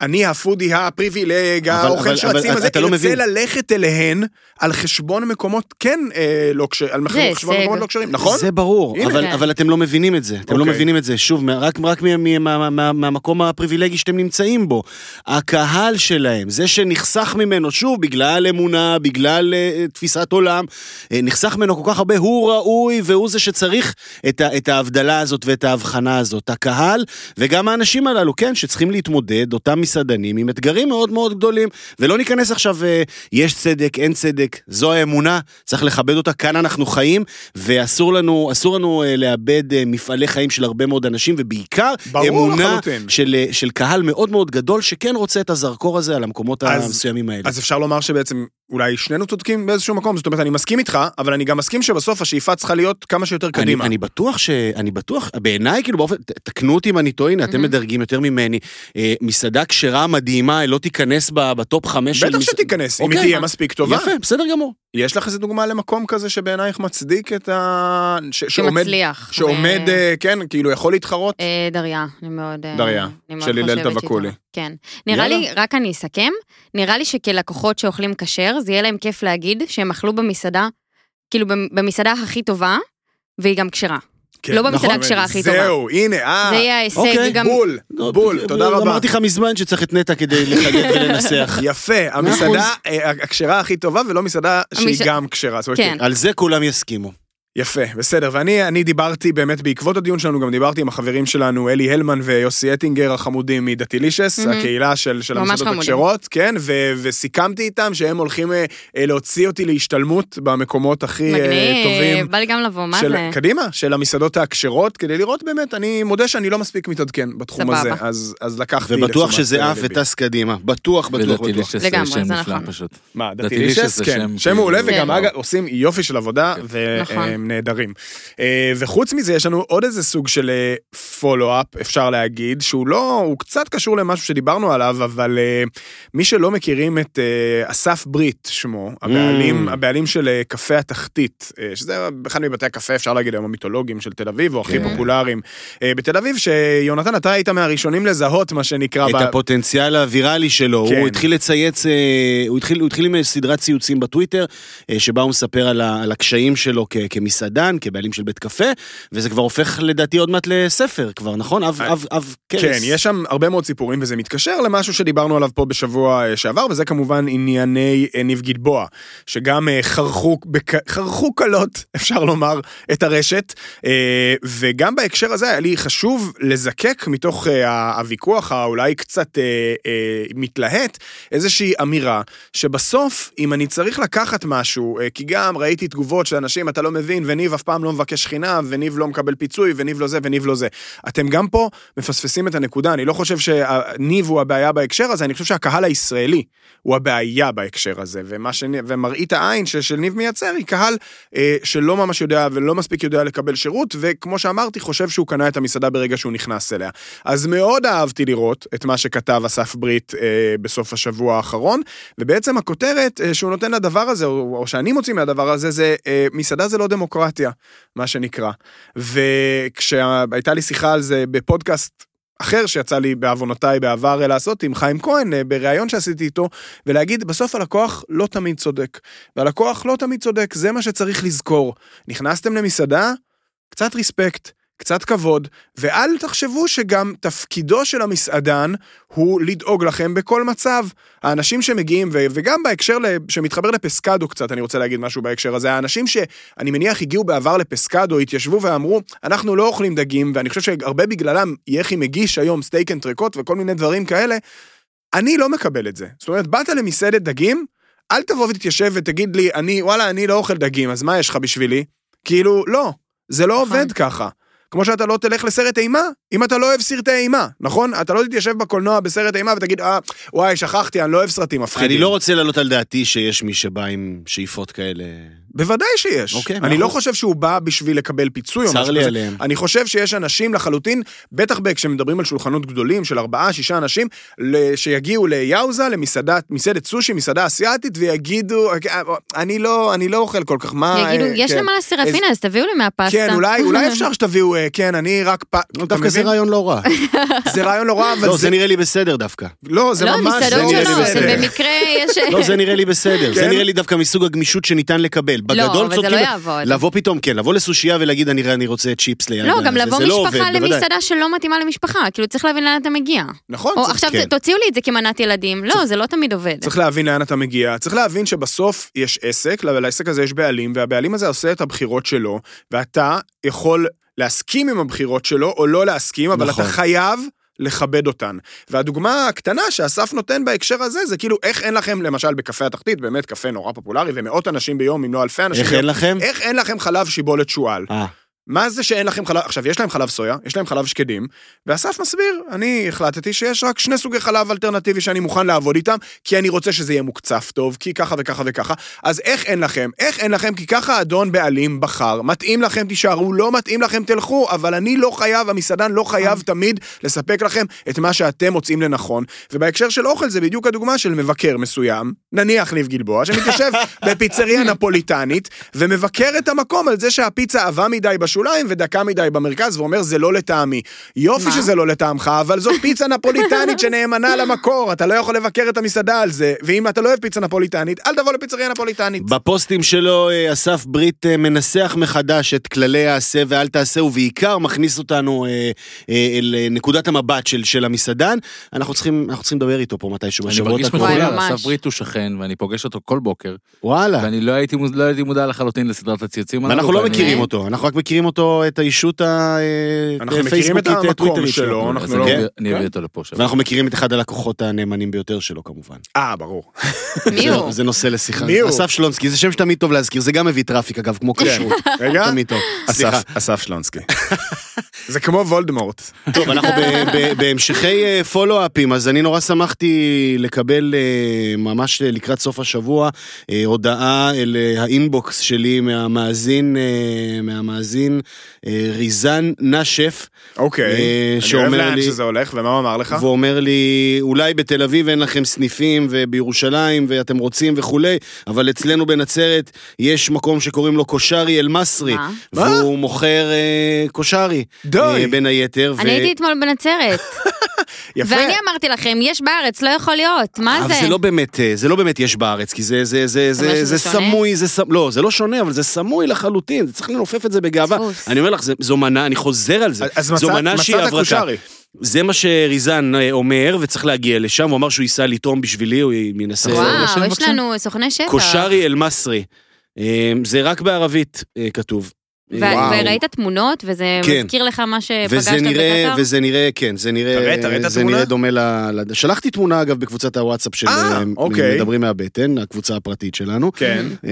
Speaker 1: אני הפודי הפריבילג,
Speaker 2: אבל-
Speaker 1: האוכל שרצים
Speaker 2: אבל
Speaker 1: הזה,
Speaker 2: אתה לא
Speaker 1: ארצה
Speaker 2: מבין.
Speaker 1: ללכת אליהן על חשבון מקומות כן אה, לא כשרים, על חשבון. מקומות לא כשרים, נכון?
Speaker 2: זה ברור. אבל,
Speaker 4: כן.
Speaker 2: אבל אתם לא מבינים את זה. אתם לא
Speaker 1: אוקיי.
Speaker 2: מבינים את זה. שוב, רק, רק מה, מה, מה, מה, מהמקום הפריבילגי שאתם נמצאים בו. הקהל שלהם, זה שנחסך ממנו, שוב, בגלל אמונה, בגלל uh, תפיסת עולם, uh, נחסך ממנו כל כך הרבה, הוא ראוי והוא זה שצריך את, ה, את ההבדלה הזאת ואת ההבחנה הזאת. הקהל וגם האנשים הללו, כן, שצריכים להתמודד, אותם מסעדנים, עם אתגרים מאוד מאוד גדולים, ולא ניכנס עכשיו, uh, יש צדק, אין צדק, זו האמונה, צריך לכבד אותה, כאן אנחנו חיים, ואסור לנו, אסור לנו uh, לאבד uh, מפעלי חיים של הרבה מאוד אנשים, ובעיקר אמונה
Speaker 1: לחלוטין.
Speaker 2: של, של קהל מאוד מאוד גדול, שכן רוצה את הזרקור הזה על המקומות
Speaker 1: אז-
Speaker 2: המסוימים האלה.
Speaker 1: אז אפשר לומר שבעצם אולי שנינו צודקים באיזשהו מקום, זאת אומרת, אני מסכים איתך, אבל אני גם מסכים שבסוף השאיפה צריכה להיות כמה שיותר
Speaker 2: אני,
Speaker 1: קדימה.
Speaker 2: אני בטוח ש... אני בטוח, בעיניי, כאילו, באופן... תקנו אותי אם אני טועה, הנה, אתם. מדרגים יותר ממני. אה, מסעדה כשרה מדהימה, לא תיכנס ב- בטופ חמש של...
Speaker 1: בטח שתיכנס, אם היא
Speaker 2: אוקיי.
Speaker 1: תהיה מספיק טובה.
Speaker 2: יפה, בסדר גמור.
Speaker 1: יש לך איזה דוגמה למקום כזה שבעינייך מצדיק את ה... ש- שעומד,
Speaker 4: שמצליח.
Speaker 1: שעומד,
Speaker 4: ו-
Speaker 1: אה, כן, כאילו יכול להתחרות?
Speaker 4: אה, דריה, אני מאוד... אה,
Speaker 1: דריה,
Speaker 4: אני מאוד
Speaker 1: של הלל טבקולי.
Speaker 4: כן. נראה
Speaker 1: יאללה.
Speaker 4: לי, רק אני אסכם, נראה לי שכלקוחות שאוכלים כשר, זה יהיה להם כיף להגיד שהם אכלו במסעדה, כאילו במ- במסעדה הכי טובה, והיא גם כשרה.
Speaker 1: כן,
Speaker 4: לא במסעדה
Speaker 1: נכון,
Speaker 4: הכשרה הכי טובה.
Speaker 1: זהו, הנה, אה,
Speaker 4: זה יהיה ההישג,
Speaker 2: אוקיי,
Speaker 4: גם...
Speaker 1: בול,
Speaker 2: לא,
Speaker 1: בול, תודה רבה.
Speaker 2: אמרתי לך מזמן שצריך את נטע כדי לחדד ולנסח.
Speaker 1: יפה, המסעדה אה, הכשרה הכי טובה ולא מסעדה שהיא גם כשרה.
Speaker 4: כן.
Speaker 2: על זה כולם יסכימו.
Speaker 1: יפה, בסדר, ואני אני דיברתי באמת בעקבות הדיון שלנו, גם דיברתי עם החברים שלנו, אלי הלמן ויוסי אטינגר החמודים מדתילישס,
Speaker 4: מהמם.
Speaker 1: הקהילה של, של המסעדות. הכשרות, כן, ו, וסיכמתי איתם שהם הולכים אה, אה, להוציא אותי להשתלמות במקומות הכי אה, טובים.
Speaker 4: מגניב, בא לי גם לבוא, מה
Speaker 1: של,
Speaker 4: זה?
Speaker 1: קדימה, של המסעדות הכשרות, כדי לראות באמת, אני מודה שאני לא מספיק מתעדכן בתחום
Speaker 4: סבבה.
Speaker 1: הזה, אז, אז לקחתי
Speaker 2: ובטוח שזה עף. וטס קדימה. בטוח, בטוח, בטוח.
Speaker 5: ודתילישס זה
Speaker 4: לגמרי,
Speaker 5: שם
Speaker 4: זה
Speaker 5: נפלא
Speaker 4: נכון.
Speaker 5: פשוט.
Speaker 1: מה,
Speaker 5: דתילישס
Speaker 1: כן,
Speaker 5: שם
Speaker 1: מעולה,
Speaker 5: כאילו-
Speaker 1: וגם
Speaker 4: כן.
Speaker 1: אגב עושים יופי של עבודה. והם נהדרים. אה, וחוץ מזה, יש לנו עוד איזה סוג של פולו-אפ, אפשר להגיד, שהוא לא, הוא קצת קשור למשהו שדיברנו עליו, אבל אה, מי שלא מכירים את אה, אסף ברית, שמו, הבעלים,
Speaker 2: Mm.
Speaker 1: הבעלים של אה, קפה התחתית, אה, שזה אחד מבתי הקפה, אפשר להגיד היום המיתולוגיים של תל אביב, או הכי
Speaker 2: כן.
Speaker 1: פופולריים אה, בתל אביב, שיונתן, אתה היית מהראשונים לזהות, מה שנקרא,
Speaker 2: את
Speaker 1: ב-
Speaker 2: הפוטנציאל הוויראלי שלו,
Speaker 1: כן.
Speaker 2: הוא התחיל לצייץ, אה, הוא התחיל, הוא התחיל עם סדרת ציוצים בטוויטר, אה, שבה הוא מספר על, ה, על הקשיים שלו כ, כמסעדן, כבעלים של בית קפה, וזה כבר הופך לדעתי עוד מעט לספר כבר, נכון? אב, אב, אב קרס.
Speaker 1: כן, יש שם הרבה מאוד סיפורים, וזה מתקשר למשהו שדיברנו עליו פה בשבוע אה, שעבר, וזה כמובן ענייני אה, ניב גלבוע, שגם אה, חרכו. חרכו קלות, אפשר לומר, את הרשת, וגם בהקשר הזה היה לי חשוב לזקק מתוך הוויכוח האולי קצת מתלהט, איזושהי אמירה, שבסוף, אם אני צריך לקחת משהו, כי גם ראיתי תגובות של אנשים, אתה לא מבין, וניב אף פעם לא מבקש חינם, וניב לא מקבל פיצוי, וניב לא זה, וניב לא זה. אתם גם פה מפספסים את הנקודה, אני לא חושב שניב הוא הבעיה בהקשר הזה, אני חושב שהקהל הישראלי הוא הבעיה בהקשר הזה, ש... ומראית העין ש... של ניב מייצר היא קהל אה, שלא ממש יודע ולא מספיק יודע לקבל שירות, וכמו שאמרתי, חושב שהוא קנה את המסעדה ברגע שהוא נכנס אליה. אז מאוד אהבתי לראות את מה שכתב אסף ברית אה, בסוף השבוע האחרון, ובעצם הכותרת אה, שהוא נותן לדבר הזה, או, או שאני מוציא מהדבר הזה, זה אה, מסעדה זה לא דמוקרטיה, מה שנקרא. וכשהייתה לי שיחה על זה בפודקאסט אחר שיצא לי בעוונותיי בעבר לעשות עם חיים כהן, אה, בריאיון שעשיתי איתו, ולהגיד, בסוף הלקוח לא תמיד צודק. והלקוח לא תמיד צודק, זה מה שצריך לזכור. נכנסתם למסעדה, קצת ריספקט, קצת כבוד, ואל תחשבו שגם תפקידו של המסעדן הוא לדאוג לכם בכל מצב. האנשים שמגיעים, ו- וגם בהקשר ל- שמתחבר לפסקדו קצת, אני רוצה להגיד משהו בהקשר הזה, האנשים שאני מניח הגיעו בעבר לפסקדו, התיישבו ואמרו, אנחנו לא אוכלים דגים, ואני חושב שהרבה בגללם יחי מגיש היום סטייק אנטריקוט וכל מיני דברים כאלה, אני לא מקבל את זה. זאת אומרת, באת למסעדת דגים, אל תבוא ותתיישב ותגיד לי, אני, וואלה, אני לא אוכל דגים, אז מה יש לך בשבילי? כאילו, לא, זה לא
Speaker 4: נכון.
Speaker 1: עובד ככה. כמו שאתה לא תלך לסרט אימה, אם אתה לא אוהב סרטי אימה, נכון? אתה לא תתיישב בקולנוע בסרט אימה ותגיד, אה, וואי, שכחתי, אני לא אוהב סרטים מפחידים.
Speaker 2: אני לא רוצה להעלות על דעתי שיש מי שבא עם שאיפות כאלה.
Speaker 1: בוודאי שיש.
Speaker 2: אוקיי,
Speaker 1: אני לא. חושב שהוא בא בשביל לקבל פיצוי או
Speaker 2: צר
Speaker 1: משהו
Speaker 2: לי
Speaker 1: כזה.
Speaker 2: עליהם.
Speaker 1: אני חושב שיש אנשים לחלוטין, בטח כשמדברים על שולחנות גדולים של ארבעה, שישה אנשים, שיגיעו ליאוזה, למסעדת מסעדת סושי, מסעדה אסיאתית, ויגידו, "אה, אני לא, אני לא אוכל כל כך, מה...
Speaker 4: יגידו,
Speaker 1: אה,
Speaker 4: יש
Speaker 1: כן."
Speaker 4: להם מה לסרפינה, אז תביאו לי מהפסטה.
Speaker 1: כן, אולי, אולי אפשר שתביאו, אה, כן, אני רק פ... אתה
Speaker 2: דווקא זה
Speaker 1: מבין?
Speaker 2: רעיון לא רע.
Speaker 1: זה רעיון לא רע, אבל
Speaker 2: לא,
Speaker 1: זה...
Speaker 2: זה נראה לי בסדר דווקא.
Speaker 1: לא, זה
Speaker 4: לא,
Speaker 1: ממש...
Speaker 4: מסעדות
Speaker 2: נראה לי
Speaker 4: שונות,
Speaker 2: בסדר.
Speaker 4: זה במקרה יש...
Speaker 2: לא, זה נראה לי בסדר. זה
Speaker 1: כן?
Speaker 2: נראה לי דווקא מסוג הגמישות שניתן לקבל. בגדול
Speaker 4: לא, אבל זה
Speaker 2: צודקים-
Speaker 4: לא יעבוד.
Speaker 2: לבוא פתאום, כן, לבוא לסושייה ולהגיד אני אני רוצה צ'יפס ליד.
Speaker 4: לא, גם לבוא
Speaker 2: זה לא עובד,
Speaker 4: משפחה
Speaker 2: בוודאי.
Speaker 4: למסעדה שלא מתאימה למשפחה, כאילו צריך להבין לאן אתה מגיע.
Speaker 1: נכון,
Speaker 4: או
Speaker 1: צריך-
Speaker 4: עכשיו
Speaker 2: כן.
Speaker 4: תוציאו לי את זה כמנת ילדים, לא, זה לא תמיד עובד.
Speaker 1: צריך להבין לאן אתה מגיע, צריך להבין שבסוף יש עסק, ולעסק הזה יש בעלים, והבעלים הזה עושה את הבחירות שלו, ואתה יכול להסכים עם הבחירות שלו או לא להסכים, אבל
Speaker 2: נכון.
Speaker 1: אתה חייב לכבד אותן. והדוגמה הקטנה שאסף נותן בהקשר הזה, זה כאילו איך אין לכם, למשל בקפה התחתית, באמת קפה נורא פופולרי, ומאות אנשים ביום, אם לא אלפי אנשים
Speaker 2: איך
Speaker 1: ביום,
Speaker 2: אין לכם?
Speaker 1: איך אין לכם חלב שיבולת שועל?
Speaker 2: אה,
Speaker 1: מה זה שאין לכם חלב? עכשיו, יש להם חלב סויה, יש להם חלב שקדים, ואסף מסביר, אני החלטתי שיש רק שני סוגי חלב אלטרנטיבי שאני מוכן לעבוד איתם, כי אני רוצה שזה יהיה מוקצף טוב, כי ככה וככה וככה. אז איך אין לכם? איך אין לכם? כי ככה האדון בעלים בחר. מתאים לכם, תישארו, לא מתאים לכם, תלכו, אבל אני לא חייב, המסעדן לא חייב תמיד לספק לכם את מה שאתם מוצאים לנכון. ובהקשר של אוכל זה בדיוק הדוגמה של מבקר מסוים, נניח ניב גלבוע, שמתיישב בפיצריה נפוליטנית, ומבקר את המקום על זה שהפיצה עבה מדי בשוליים ודקה מדי במרכז, ואומר זה לא לטעמי. יופי
Speaker 4: מה?
Speaker 1: שזה לא לטעמך, אבל זאת פיצה נפוליטנית שנאמנה למקור, אתה לא יכול לבקר את המסעדה על זה, ואם אתה לא אוהב פיצה נפוליטנית, אל תבוא לפיצריה נפוליטנית.
Speaker 2: בפוסטים שלו אה, אסף ברית אה, מנסח מחדש את כללי העשה ואל תעשה, ובעיקר מכניס אותנו אה, אה, אל אה, נקודת המבט של, של המסעדן. אנחנו צריכים, אנחנו צריכים לדבר איתו פה מתישהו
Speaker 5: אני
Speaker 2: בשבועות
Speaker 5: מרגיש
Speaker 2: הקרובים.
Speaker 4: וואי,
Speaker 5: מחולל,
Speaker 4: ממש.
Speaker 5: אסף ברית הוא שכן, ואני פוגש אותו כל בוקר,
Speaker 2: וואלה.
Speaker 5: ואני לא הייתי לא הייתי מודע לחלוטין לסדרת הציוצים.
Speaker 2: ואנחנו לא
Speaker 5: ואני-
Speaker 2: מכירים אותו, אנחנו רק מכירים אותו, את האישות
Speaker 1: אנחנו מכירים את
Speaker 2: הפייסבוקית,
Speaker 1: המקום שלו,
Speaker 5: אז
Speaker 1: אנחנו לא...
Speaker 5: אביא- אני
Speaker 1: כן.
Speaker 5: אביא אותו לפה.
Speaker 2: ואנחנו מכירים את אחד הלקוחות הנאמנים ביותר שלו כמובן.
Speaker 1: אה, ברור.
Speaker 4: מי
Speaker 2: זה-
Speaker 4: הוא?
Speaker 2: זה נושא לשיחה.
Speaker 1: מי הוא?
Speaker 2: אסף שלונסקי, זה שם שתמיד טוב להזכיר, זה גם מביא traffic אגב, כמו כשרות.
Speaker 1: רגע,
Speaker 2: תמיד טוב.
Speaker 1: אסף שלונסקי. זה כמו וולדמורט.
Speaker 2: טוב, אנחנו בהמשכי אה, פולו-אפים, אז אני נורא שמחתי לקבל אה, ממש אה, לקראת סוף השבוע אה, הודעה אל אה, האינבוקס שלי מהמאזין, אה, מהמאזין אה, ריזן נשף.
Speaker 1: אוקיי.
Speaker 2: אה,
Speaker 1: אני אוהב לאן שזה הולך, ומה הוא אמר לך?
Speaker 2: והוא אומר לי, אולי בתל אביב אין לכם סניפים ובירושלים ואתם רוצים וכולי, אבל אצלנו בנצרת יש מקום שקוראים לו קושרי אל-מסרי? והוא מוכר אה, קושרי,
Speaker 1: די.
Speaker 2: אה, בין היתר.
Speaker 4: אני הייתי אתמול בנצרת,
Speaker 1: יפה.
Speaker 4: ואני אמרתי לכם, יש בארץ, לא יכול להיות, מה
Speaker 2: אבל
Speaker 4: זה?
Speaker 2: זה לא באמת, אה, זה לא באמת יש בארץ, כי זה, זה, זה, זה,
Speaker 4: שזה
Speaker 2: זה? סמוי, זה סמ... לא, זה לא שונה, אבל זה סמוי לחלוטין, זה צריך לנופף את זה בגאווה. אני אומר לך, זה, זו מנה, אני חוזר על זה.
Speaker 1: אז
Speaker 2: זו
Speaker 1: מצאת
Speaker 2: מנה שהיא הברקה. זה מה שריזן אה, אומר, וצריך להגיע לשם, הוא אמר שהוא ייסע לטעום בשבילי, הוא ינסה...
Speaker 4: וואו, יש? לנו סוכני שטח.
Speaker 2: קושרי אל-מסרי. אה, זה רק בערבית כתוב.
Speaker 4: וראית תמונות, וזה
Speaker 2: כן.
Speaker 4: מזכיר לך מה שפגשת
Speaker 2: וזה נראה,
Speaker 4: בקטאר?
Speaker 2: וזה נראה, כן, זה נראה,
Speaker 1: תראה, תראה את
Speaker 2: זה
Speaker 1: התמונה.
Speaker 2: נראה דומה ל... שלחתי תמונה אגב בקבוצת הוואטסאפ של
Speaker 1: אה,
Speaker 2: אה,
Speaker 1: אוקיי.
Speaker 2: מדברים מהבטן, הקבוצה הפרטית שלנו.
Speaker 1: כן.
Speaker 2: אה,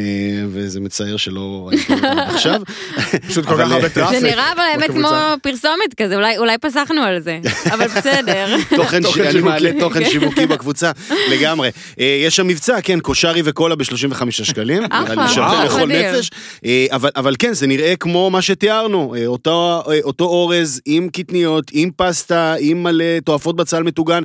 Speaker 2: וזה מצער שלא ראיתי אותה עכשיו.
Speaker 1: פשוט כל כך הרבה טראפיק.
Speaker 4: זה נראה אבל האמת כמו. פרסומת כזה, אולי- אולי פסחנו על זה, אבל בסדר.
Speaker 2: תוכן, ש...
Speaker 1: תוכן
Speaker 2: אני
Speaker 1: שיווקי.
Speaker 2: מעלה תוכן שיווקי בקבוצה, לגמרי. יש שם מבצע, כן, קושרי וקולה ב-35 שקלים.
Speaker 4: אחלה.
Speaker 2: נראה לי שווה לכל
Speaker 4: מדהים.
Speaker 2: נפש. אבל, אבל כן, זה נראה כמו מה שתיארנו, אה, אותו, אה, אותו אורז עם קטניות, עם פסטה, עם מלא תועפות בצל מטוגן.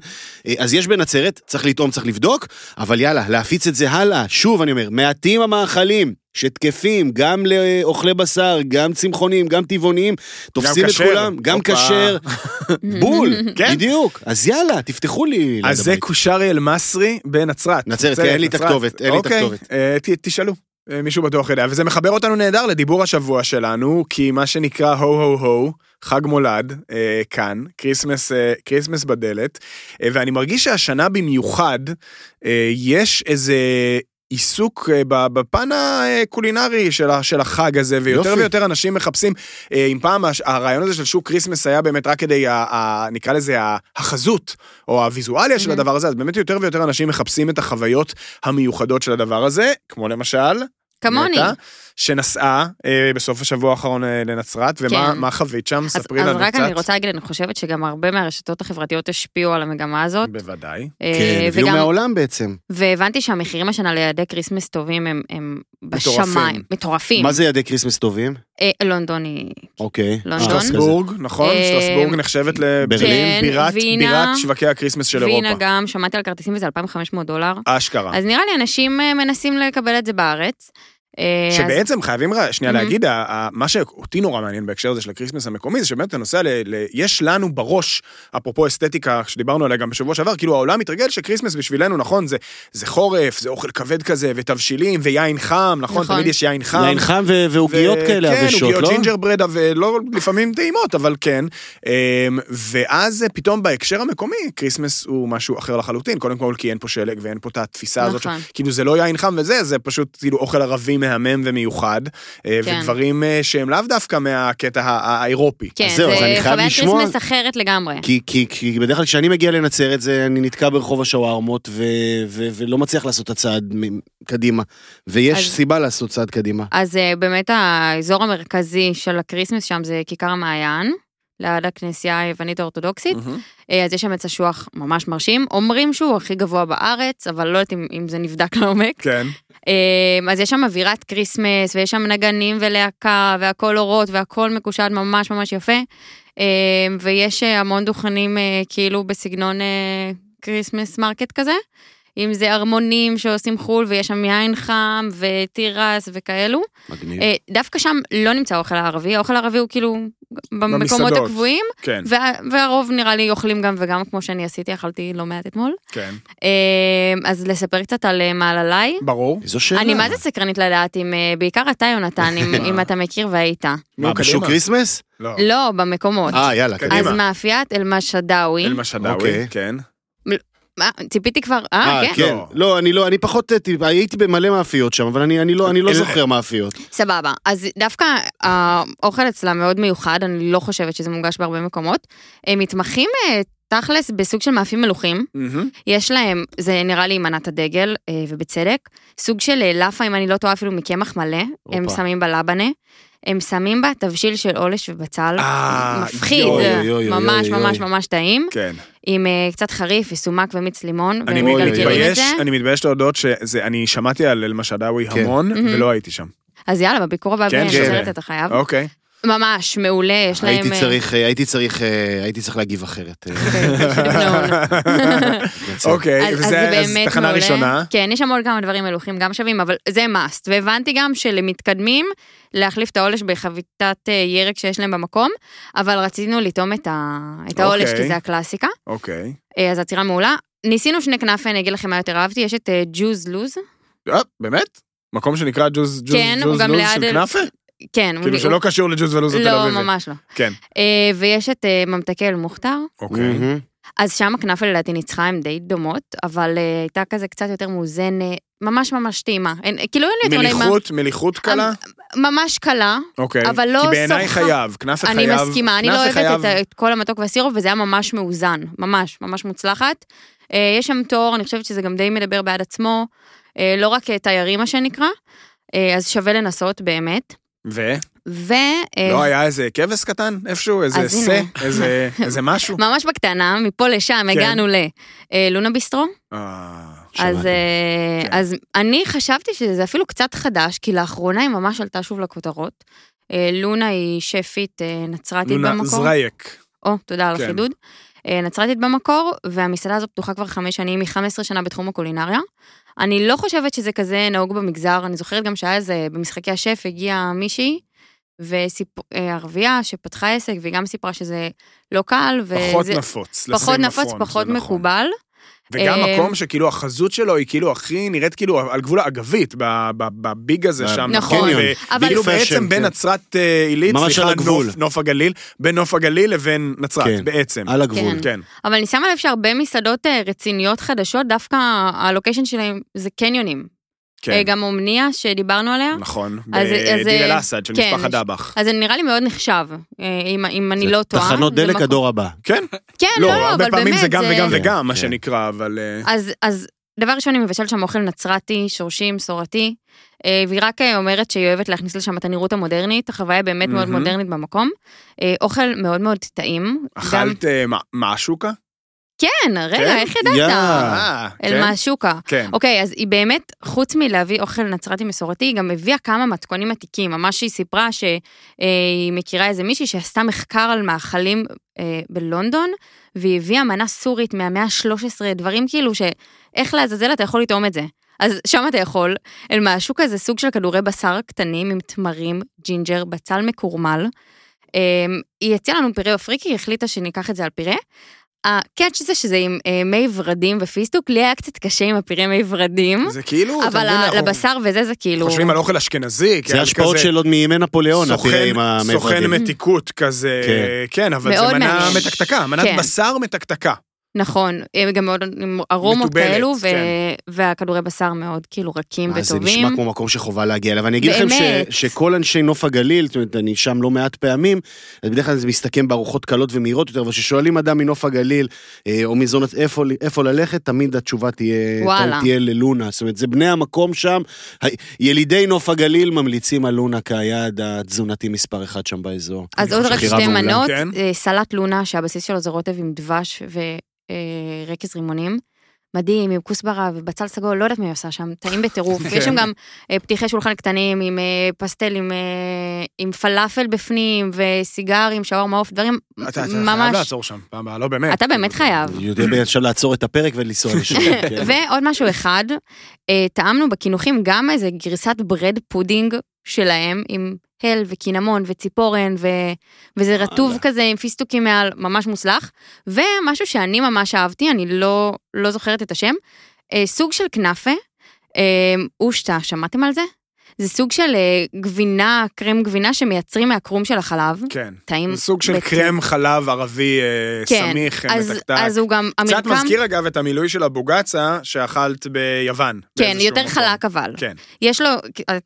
Speaker 2: אה, אז יש בנצרת, צריך לטעום, צריך לבדוק, אבל יאללה, להפיץ את זה הלאה. שוב, אני אומר, מעטים המאכלים. שתקפים גם לאוכלי בשר, גם צמחונים, גם טבעוניים, תופסים את
Speaker 1: כשר.
Speaker 2: כולם, גם. כשר, בול,
Speaker 1: כן.
Speaker 2: בדיוק. אז יאללה, תפתחו לי
Speaker 1: אז זה. קושרי אל-מסרי בנצרת.
Speaker 2: נצרת, כן, אין לי את. הכתובת, אין לי את
Speaker 1: אוקיי,
Speaker 2: הכתובת.
Speaker 1: ת- תשאלו. אה, מישהו בטוח יודע, וזה מחבר אותנו נהדר לדיבור השבוע שלנו, כי מה שנקרא הו-הו-הו, חג מולד, אה, כאן, כריסמס, אה, כריסמס בדלת, אה, ואני מרגיש שהשנה במיוחד, אה, יש איזה עיסוק אה, בפן הקולינרי של, החג הזה, ויותר
Speaker 2: יופי.
Speaker 1: ויותר אנשים מחפשים, אה, אם פעם הרעיון הזה של שוק כריסמס היה באמת רק כדי, נקרא לזה, החזות, או הוויזואליה של. הדבר הזה, אז באמת יותר ויותר אנשים מחפשים את החוויות המיוחדות של הדבר הזה, כמו למשל,
Speaker 4: כמוני.
Speaker 1: נטע, שנסעה אה, בסוף השבוע האחרון אה, לנצרת, ומה
Speaker 4: כן.
Speaker 1: מה חווית שם?
Speaker 4: אז
Speaker 1: ספרי
Speaker 4: אז
Speaker 1: לנו
Speaker 4: רק
Speaker 1: קצת.
Speaker 4: אני רוצה להגיד, אני חושבת שגם הרבה מהרשתות החברתיות השפיעו על המגמה הזאת.
Speaker 1: בוודאי.
Speaker 4: אה,
Speaker 2: כן, הביאו מהעולם בעצם.
Speaker 4: והבנתי שהמחירים השנה ליעדי כריסמס טובים הם, הם
Speaker 1: מטורפים.
Speaker 4: בשמיים, מטורפים.
Speaker 2: מה זה יעדי כריסמס טובים?
Speaker 4: אה, לונדון היא...
Speaker 2: אוקיי.
Speaker 4: לונדון?
Speaker 2: אה, אז כזה.
Speaker 1: שלסבורג, נכון?
Speaker 4: אה,
Speaker 1: שלסבורג נחשבת
Speaker 2: ברלין?
Speaker 4: כן,
Speaker 1: לבירת
Speaker 4: וינה,
Speaker 1: בירת שווקי הכריסמס של
Speaker 4: וינה
Speaker 1: אירופה.
Speaker 4: גם, שמעתי על כרטיסים וזה 2,500 דולר.
Speaker 1: אשכרה.
Speaker 4: אז נראה לי אנשים אה, מנסים לקבל את זה בארץ. אה, אז-
Speaker 1: שבעצם חייבים ר- שנייה
Speaker 4: Mhm.
Speaker 1: להגיד, מה שאותי נורא מעניין בהקשר הזה של הכריסמס המקומי, זה שבאמת אתה נוסע ל... ל- יש לנו בראש, אפרופו אסתטיקה, שדיברנו עליה גם בשבוע שעבר, כאילו העולם מתרגל שכריסמס בשבילנו, נכון, זה, זה חורף, זה אוכל כבד כזה, ותבשילים, ויין חם, נכון,
Speaker 4: נכון.
Speaker 1: תמיד יש יין חם.
Speaker 2: יין חם ו- ועוגיות
Speaker 1: ו-
Speaker 2: כאלה
Speaker 1: כן,
Speaker 2: עבשות,
Speaker 1: עוגיות
Speaker 2: לא?
Speaker 1: ג'ינג'ר ברד, ולא לפעמים טעימות, אבל כן. אמ, ואז פתאום בהקשר המקומי, כריסמס הוא משהו אחר לחלוטין. קודם כל כי אין פה שלג ואין פה את התפיסה הזאת,
Speaker 4: נכון.
Speaker 1: ש- כאילו זה לא יין חם וזה, זה פשוט כאילו אוכל ערבי מהמם ומיוחד, אה,
Speaker 4: כן.
Speaker 1: ודברים אה, שהם לאו דווקא מהקטע האירופי.
Speaker 4: כן,
Speaker 2: זהו, אז אני
Speaker 4: זה
Speaker 2: חייב
Speaker 4: חוויית
Speaker 2: לשמוע-
Speaker 4: כריסמס אחרת לגמרי.
Speaker 2: כי, כי, כי בדרך כלל כשאני מגיע לנצרת, זה, אני נתקע ברחוב השווארמות ו, ו, ולא מצליח לעשות את הצעד קדימה. ויש
Speaker 4: אז-
Speaker 2: סיבה לעשות צעד קדימה.
Speaker 4: אז אה, באמת האזור המרכזי של הכריסמס שם זה כיכר המעיין, ליד הכנסייה היוונית האורתודוקסית. אה, אז יש שם עץ אשוח ממש מרשים. אומרים שהוא הכי גבוה בארץ, אבל לא יודעת אם, אם זה נבדק לעומק.
Speaker 1: כן.
Speaker 4: אה, אז יש שם אווירת כריסמס, ויש שם נגנים ולהקה, והכל אורות, והכל מקושט ממש ממש יפה. אה, ויש המון דוכנים כאילו בסגנון Christmas market כזה. ערמונים שעושים על חול, ויש שם יין חם, ותירס וכאלו.
Speaker 2: מגניב.
Speaker 4: אה, דווקא שם לא נמצא האוכל הערבי, האוכל הערבי הוא כאילו במקומות
Speaker 1: במסעדות.
Speaker 4: הקבועים,
Speaker 1: כן,
Speaker 4: וה, והרוב נראה לי אוכלים גם וגם, כמו שאני עשיתי, אכלתי לא מעט אתמול.
Speaker 1: כן.
Speaker 4: אה, אז לספר קצת על אה, מעלליי.
Speaker 1: ברור.
Speaker 2: איזו שאלה.
Speaker 4: אני מה זה סקרנית לדעת אם, בעיקר אתה יונתן, אם, אם אתה מכיר והיית.
Speaker 2: מה, בשוק. כריסמס?
Speaker 1: לא.
Speaker 4: לא, במקומות.
Speaker 2: אה, יאללה,
Speaker 1: קדימה.
Speaker 4: אז. מאפיית אל-משדאווי,
Speaker 1: אל-משדאווי,
Speaker 2: אוקיי.
Speaker 1: כן.
Speaker 4: ציפיתי כבר, אה,
Speaker 2: אה,
Speaker 4: כן?
Speaker 2: כן.
Speaker 1: לא.
Speaker 2: אני לא, אני פחות, הייתי במלא מאפיות שם, אבל אני אני לא אני לא זוכר מאפיות.
Speaker 4: סבבה. אז דווקא האוכל אצלם מאוד מיוחד, אני לא חושבת שזה מונגש בהרבה מקומות. הם מתמחים אה, תכלס בסוג של מאפים מלוכים. יש להם, זה נראה לי מנת הדגל, אה, ובצדק, סוג של לאפה, אם אני לא טועה, אפילו מקמח מלא, הם. שמים בלבנה. הם שמים בה תבשיל של עולש ובצל,
Speaker 1: אה,
Speaker 4: מפחיד, ממש. ממש ממש טעים,
Speaker 1: כן.
Speaker 4: עם אה, קצת חריף וסומק ומיץ לימון,
Speaker 1: אני
Speaker 4: והם מגלגלים את זה.
Speaker 1: אני מתבייש להודות שאני שמעתי על אל-משדאווי
Speaker 2: כן.
Speaker 1: המון. ולא הייתי שם.
Speaker 4: אז יאללה, בביקור הבא
Speaker 1: כן,
Speaker 4: בנצרת
Speaker 1: כן.
Speaker 4: אתה חייב.
Speaker 1: אוקיי.
Speaker 4: ממש, מעולה, יש להם...
Speaker 2: הייתי
Speaker 4: אה,
Speaker 2: צריך, אה, הייתי צריך, אה, הייתי צריך להגיב אחרת.
Speaker 4: אוקיי.
Speaker 1: אוקיי, וזה תחנה. ראשונה.
Speaker 4: כן, יש שם עוד כמה דברים מלוכים גם שווים, אבל זה must. והבנתי גם שלמתקדמים, להחליף את העולש בחביתת ירק שיש להם במקום, אבל רצינו לטעום את, העולש,
Speaker 1: אוקיי.
Speaker 4: כי זה הקלאסיקה.
Speaker 1: אוקיי.
Speaker 4: אז עצירה מעולה. ניסינו שני כנאפה, אני אגיד לכם מה יותר אהבתי, יש את ג'וז לוז.
Speaker 1: באמת? מקום שנקרא ג'וז
Speaker 4: כן,
Speaker 1: ג'וז לוז של כנאפה?
Speaker 4: כן,
Speaker 1: כאילו שלא קשור לג'וז ולוז התל
Speaker 4: לא,
Speaker 1: אביבי.
Speaker 4: ממש לא.
Speaker 1: כן.
Speaker 4: אה, ויש את אה, ממתקי אל-מוכתר,
Speaker 1: אוקיי.
Speaker 2: מהמם.
Speaker 4: אז שם הכנאפה לדעתי ניצחה, הן די דומות, אבל אה, הייתה כזה קצת יותר מאוזנת, ממש ממש טעימה. אין- כאילו אין לי יותר נעים מה-
Speaker 1: מליחות, מליחות קלה?
Speaker 4: ממש קלה,
Speaker 1: אוקיי.
Speaker 4: אבל לא
Speaker 1: כי בעיניי. חייב, כנאפה
Speaker 4: אני
Speaker 1: חייב.
Speaker 4: מסכימה, אני לא אוהבת את, כל המתוק והסירופ, וזה היה ממש מאוזן, ממש, ממש מוצלחת. יש שם תור, אני חושבת שזה גם די מדבר בעד עצמו, לא רק תיירים מה שנקרא, אז שווה לנסות באמת.
Speaker 1: ו?
Speaker 4: ו... אה,
Speaker 1: לא היה איזה כבש קטן איפשהו? איזה?
Speaker 4: הנה.
Speaker 1: איזה- איזה משהו?
Speaker 4: ממש בקטנה, מפה לשם
Speaker 1: כן.
Speaker 4: הגענו ללונה ביסטרו.
Speaker 1: אה,
Speaker 4: אז. אה,
Speaker 1: כן.
Speaker 4: אז אני חשבתי שזה אפילו קצת חדש, כי לאחרונה היא ממש עלתה שוב לכותרות. אה, לונה היא שפית אה, נצרתית
Speaker 1: לונה
Speaker 4: במקור.
Speaker 1: זרייק.
Speaker 4: או, תודה על
Speaker 1: כן.
Speaker 4: החידוד. אה, נצרתית במקור, והמסעדה הזו פתוחה כבר חמש שנים, היא 15 שנה בתחום הקולינריה. אני לא חושבת שזה כזה נהוג במגזר, אני זוכרת גם שהיה איזה, במשחקי השף הגיעה מישהי, וערבייה שפתחה עסק, והיא גם סיפרה שזה לא קל,
Speaker 1: פחות
Speaker 4: וזה
Speaker 1: נפוץ.
Speaker 4: פחות נפוץ, פחות
Speaker 1: זה נכון. וגם
Speaker 4: אה,
Speaker 1: מקום שכאילו החזות שלו היא כאילו הכי נראית כאילו על גבול האגבית, ב- ב- בביג הזה שם.
Speaker 4: נכון.
Speaker 1: ו-
Speaker 4: אבל-
Speaker 1: כאילו
Speaker 2: ביג פאשן,
Speaker 1: בעצם בין
Speaker 2: כן.
Speaker 1: נצרת אה, עילית,
Speaker 2: ממש
Speaker 1: סליחה,
Speaker 2: על הגבול.
Speaker 1: נוף- נוף הגליל, בין נוף הגליל לבין נצרת
Speaker 2: כן.
Speaker 1: בעצם.
Speaker 2: על הגבול.
Speaker 4: כן.
Speaker 1: כן.
Speaker 4: אבל אני שמה לב שהרבה מסעדות אה, רציניות חדשות, דווקא ה location שלהם זה קניונים.
Speaker 1: כן.
Speaker 4: אה, גם אומניה שדיברנו עליה.
Speaker 1: נכון. בדיר
Speaker 4: אה,
Speaker 1: אל-אסד של
Speaker 4: כן,
Speaker 1: משפחת דבח.
Speaker 4: אז זה נראה לי מאוד נחשב, אה, אם, אם אני לא טועה.
Speaker 2: תחנות דלק
Speaker 4: במקום-
Speaker 2: הדור הבא.
Speaker 1: כן.
Speaker 4: כן, לא,
Speaker 1: לא,
Speaker 4: לא,
Speaker 1: הרבה
Speaker 4: אבל
Speaker 1: פעמים
Speaker 4: באמת,
Speaker 1: זה גם וגם
Speaker 2: כן,
Speaker 1: וגם, מה
Speaker 2: כן.
Speaker 1: שנקרא, אבל...
Speaker 4: אז, אז דבר ראשון, היא מבשלת שם אוכל נצרתי, שורשי, מסורתי, והיא רק אומרת שהיא אוהבת להכניס לשם את הנראות המודרנית, החוויה באמת מאוד. מודרנית במקום. אוכל מאוד מאוד טעים. גם-
Speaker 1: אכלת אה, מה- מעשוקה?
Speaker 4: כן, רגע,
Speaker 1: כן?
Speaker 4: איך ידעת?
Speaker 2: יא.
Speaker 1: אה,
Speaker 4: אל
Speaker 1: כן?
Speaker 4: מהשוקה.
Speaker 1: כן.
Speaker 4: אוקיי, אז היא באמת, חוץ מלהביא אוכל נצרתי מסורתי, היא גם הביאה כמה מתכונים עתיקים. ממש היא סיפרה שהיא מכירה איזה מישהי שעשתה מחקר על מאכלים אה, בלונדון, והיא הביאה מנה סורית מהמאה ה-13, דברים כאילו שאיך לעזאזל אתה יכול לטעום את זה. אז שם אתה יכול. אל מהשוקה זה סוג של כדורי בשר קטנים עם תמרים, ג'ינג'ר, בצל מקורמל. אה, היא הציעה לנו פירה אפריקי, היא החליטה שניקח את זה על פירה. ה catch זה שזה עם אה, מי ורדים ופיסטוק, לי היה קצת קשה עם הפירה מי ורדים,
Speaker 1: זה כאילו, אתה
Speaker 4: אבל
Speaker 1: מבין,
Speaker 4: ה-
Speaker 1: אנחנו
Speaker 4: לבשר וזה זה כאילו...
Speaker 1: חושבים על אוכל אשכנזי,
Speaker 2: זה
Speaker 1: כן,
Speaker 2: השפעות של עוד מימי נפוליאון,
Speaker 1: סוכן-
Speaker 2: הפירה עם המי
Speaker 1: סוכן
Speaker 2: ורדים.
Speaker 1: מתיקות כזה,
Speaker 2: כן.
Speaker 1: כן, אבל זה מנה. מתקתקה, מנת
Speaker 4: כן.
Speaker 1: בשר מתקתקה.
Speaker 4: נכון, אה, גם מאוד עם ארומות
Speaker 1: מתובלת,
Speaker 4: כאלו, ו-
Speaker 1: כן.
Speaker 4: והכדורי בשר מאוד כאילו רכים
Speaker 2: זה
Speaker 4: וטובים.
Speaker 2: נשמע כמו מקום שחובה להגיע אליו. ואני אגיד לכם ש,
Speaker 4: באמת.
Speaker 2: שכל אנשי נוף הגליל, זאת אומרת, אני שם לא מעט פעמים, אז בדרך כלל זה מסתכם בארוחות קלות ומהירות יותר, אבל כששואלים אדם מנוף הגליל, אה, או מזונות איפה, איפה ללכת, תמיד התשובה תהיה,
Speaker 4: וואלה.
Speaker 2: תהיה ללונה. זאת אומרת, זה בני המקום שם. ה- ילידי נוף הגליל ממליצים על לונה כיעד התזונתי מספר אחד שם באזור.
Speaker 4: אז
Speaker 1: אני
Speaker 4: עוד רק שתי. מנות,
Speaker 1: כן.
Speaker 4: אה, סלט לונה שהבסיס שלו זה רוטב עם דבש ורקז רימונים. מדהים, עם כוסברה ובצל סגול, לא יודעת היא עושה שם, טעים בטירוף.
Speaker 1: כן.
Speaker 4: יש שם גם אה, פתיחי שולחן קטנים עם אה, פסטל, עם, אה, עם פלאפל בפנים, וסיגרים, שווארמה עוף, דברים
Speaker 1: אתה אתה חייב
Speaker 4: ממש...
Speaker 1: לעצור שם, פעם הבאה, לא באמת.
Speaker 4: אתה באמת חייב.
Speaker 2: יודע עכשיו לעצור את הפרק ולנסוע לשם. כן.
Speaker 4: ועוד משהו אחד, אה, טעמנו בקינוחים גם איזה גרסת bread pudding שלהם, עם הל וקינמון וציפורן, ו... וזה רטוב כזה עם פיסטוקים מעל, ממש מוצלח. ומשהו שאני ממש אהבתי, אני לא, לא זוכרת את השם, אה, סוג של כנאפה, אה, אושטה, שמעתם על זה? זה סוג של אה, גבינה, קרם גבינה שמייצרים מהקרום של החלב.
Speaker 1: כן.
Speaker 4: טעים.
Speaker 1: זה סוג של
Speaker 4: בטירוף.
Speaker 1: קרם חלב ערבי אה,
Speaker 4: כן,
Speaker 1: סמיך,
Speaker 4: אז,
Speaker 1: מתקתק.
Speaker 4: אז הוא גם,
Speaker 1: קצת
Speaker 4: המרקם,
Speaker 1: מזכיר אגב את המילוי של הבוגצה שאכלת ביוון.
Speaker 4: כן, יותר
Speaker 1: מקום.
Speaker 4: חלק אבל.
Speaker 1: כן.
Speaker 4: יש לו,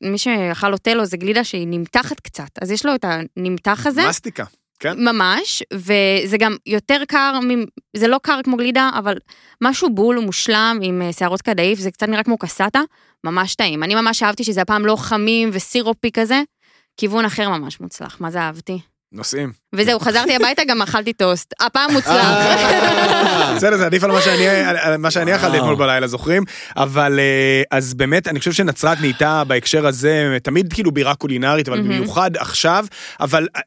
Speaker 4: מי שאכל אוטלו זה גלידה שהיא נמתחת קצת, אז יש לו את הנמתח הזה,
Speaker 1: מסטיקה. כן.
Speaker 4: ממש, וזה גם יותר קר, זה לא קר כמו גלידה, אבל משהו בול ומושלם עם אה, שערות קדאיף, זה קצת נראה כמו קסטה, ממש טעים. אני ממש אהבתי שזה הפעם לא חמים וסירופי כזה, כיוון אחר ממש מוצלח, מה זה אהבתי.
Speaker 1: נוסעים.
Speaker 4: וזהו, חזרתי הביתה, גם אכלתי טוסט, הפעם מוצלח.
Speaker 2: אה,
Speaker 1: בסדר, זה עדיף על מה שאני- אכלתי. אתמול בלילה, זוכרים? אבל אה, אז באמת, אני חושב שנצרת נהייתה בהקשר הזה תמיד כאילו בירה קולינרית, אבל. במיוחד עכשיו, אבל אה,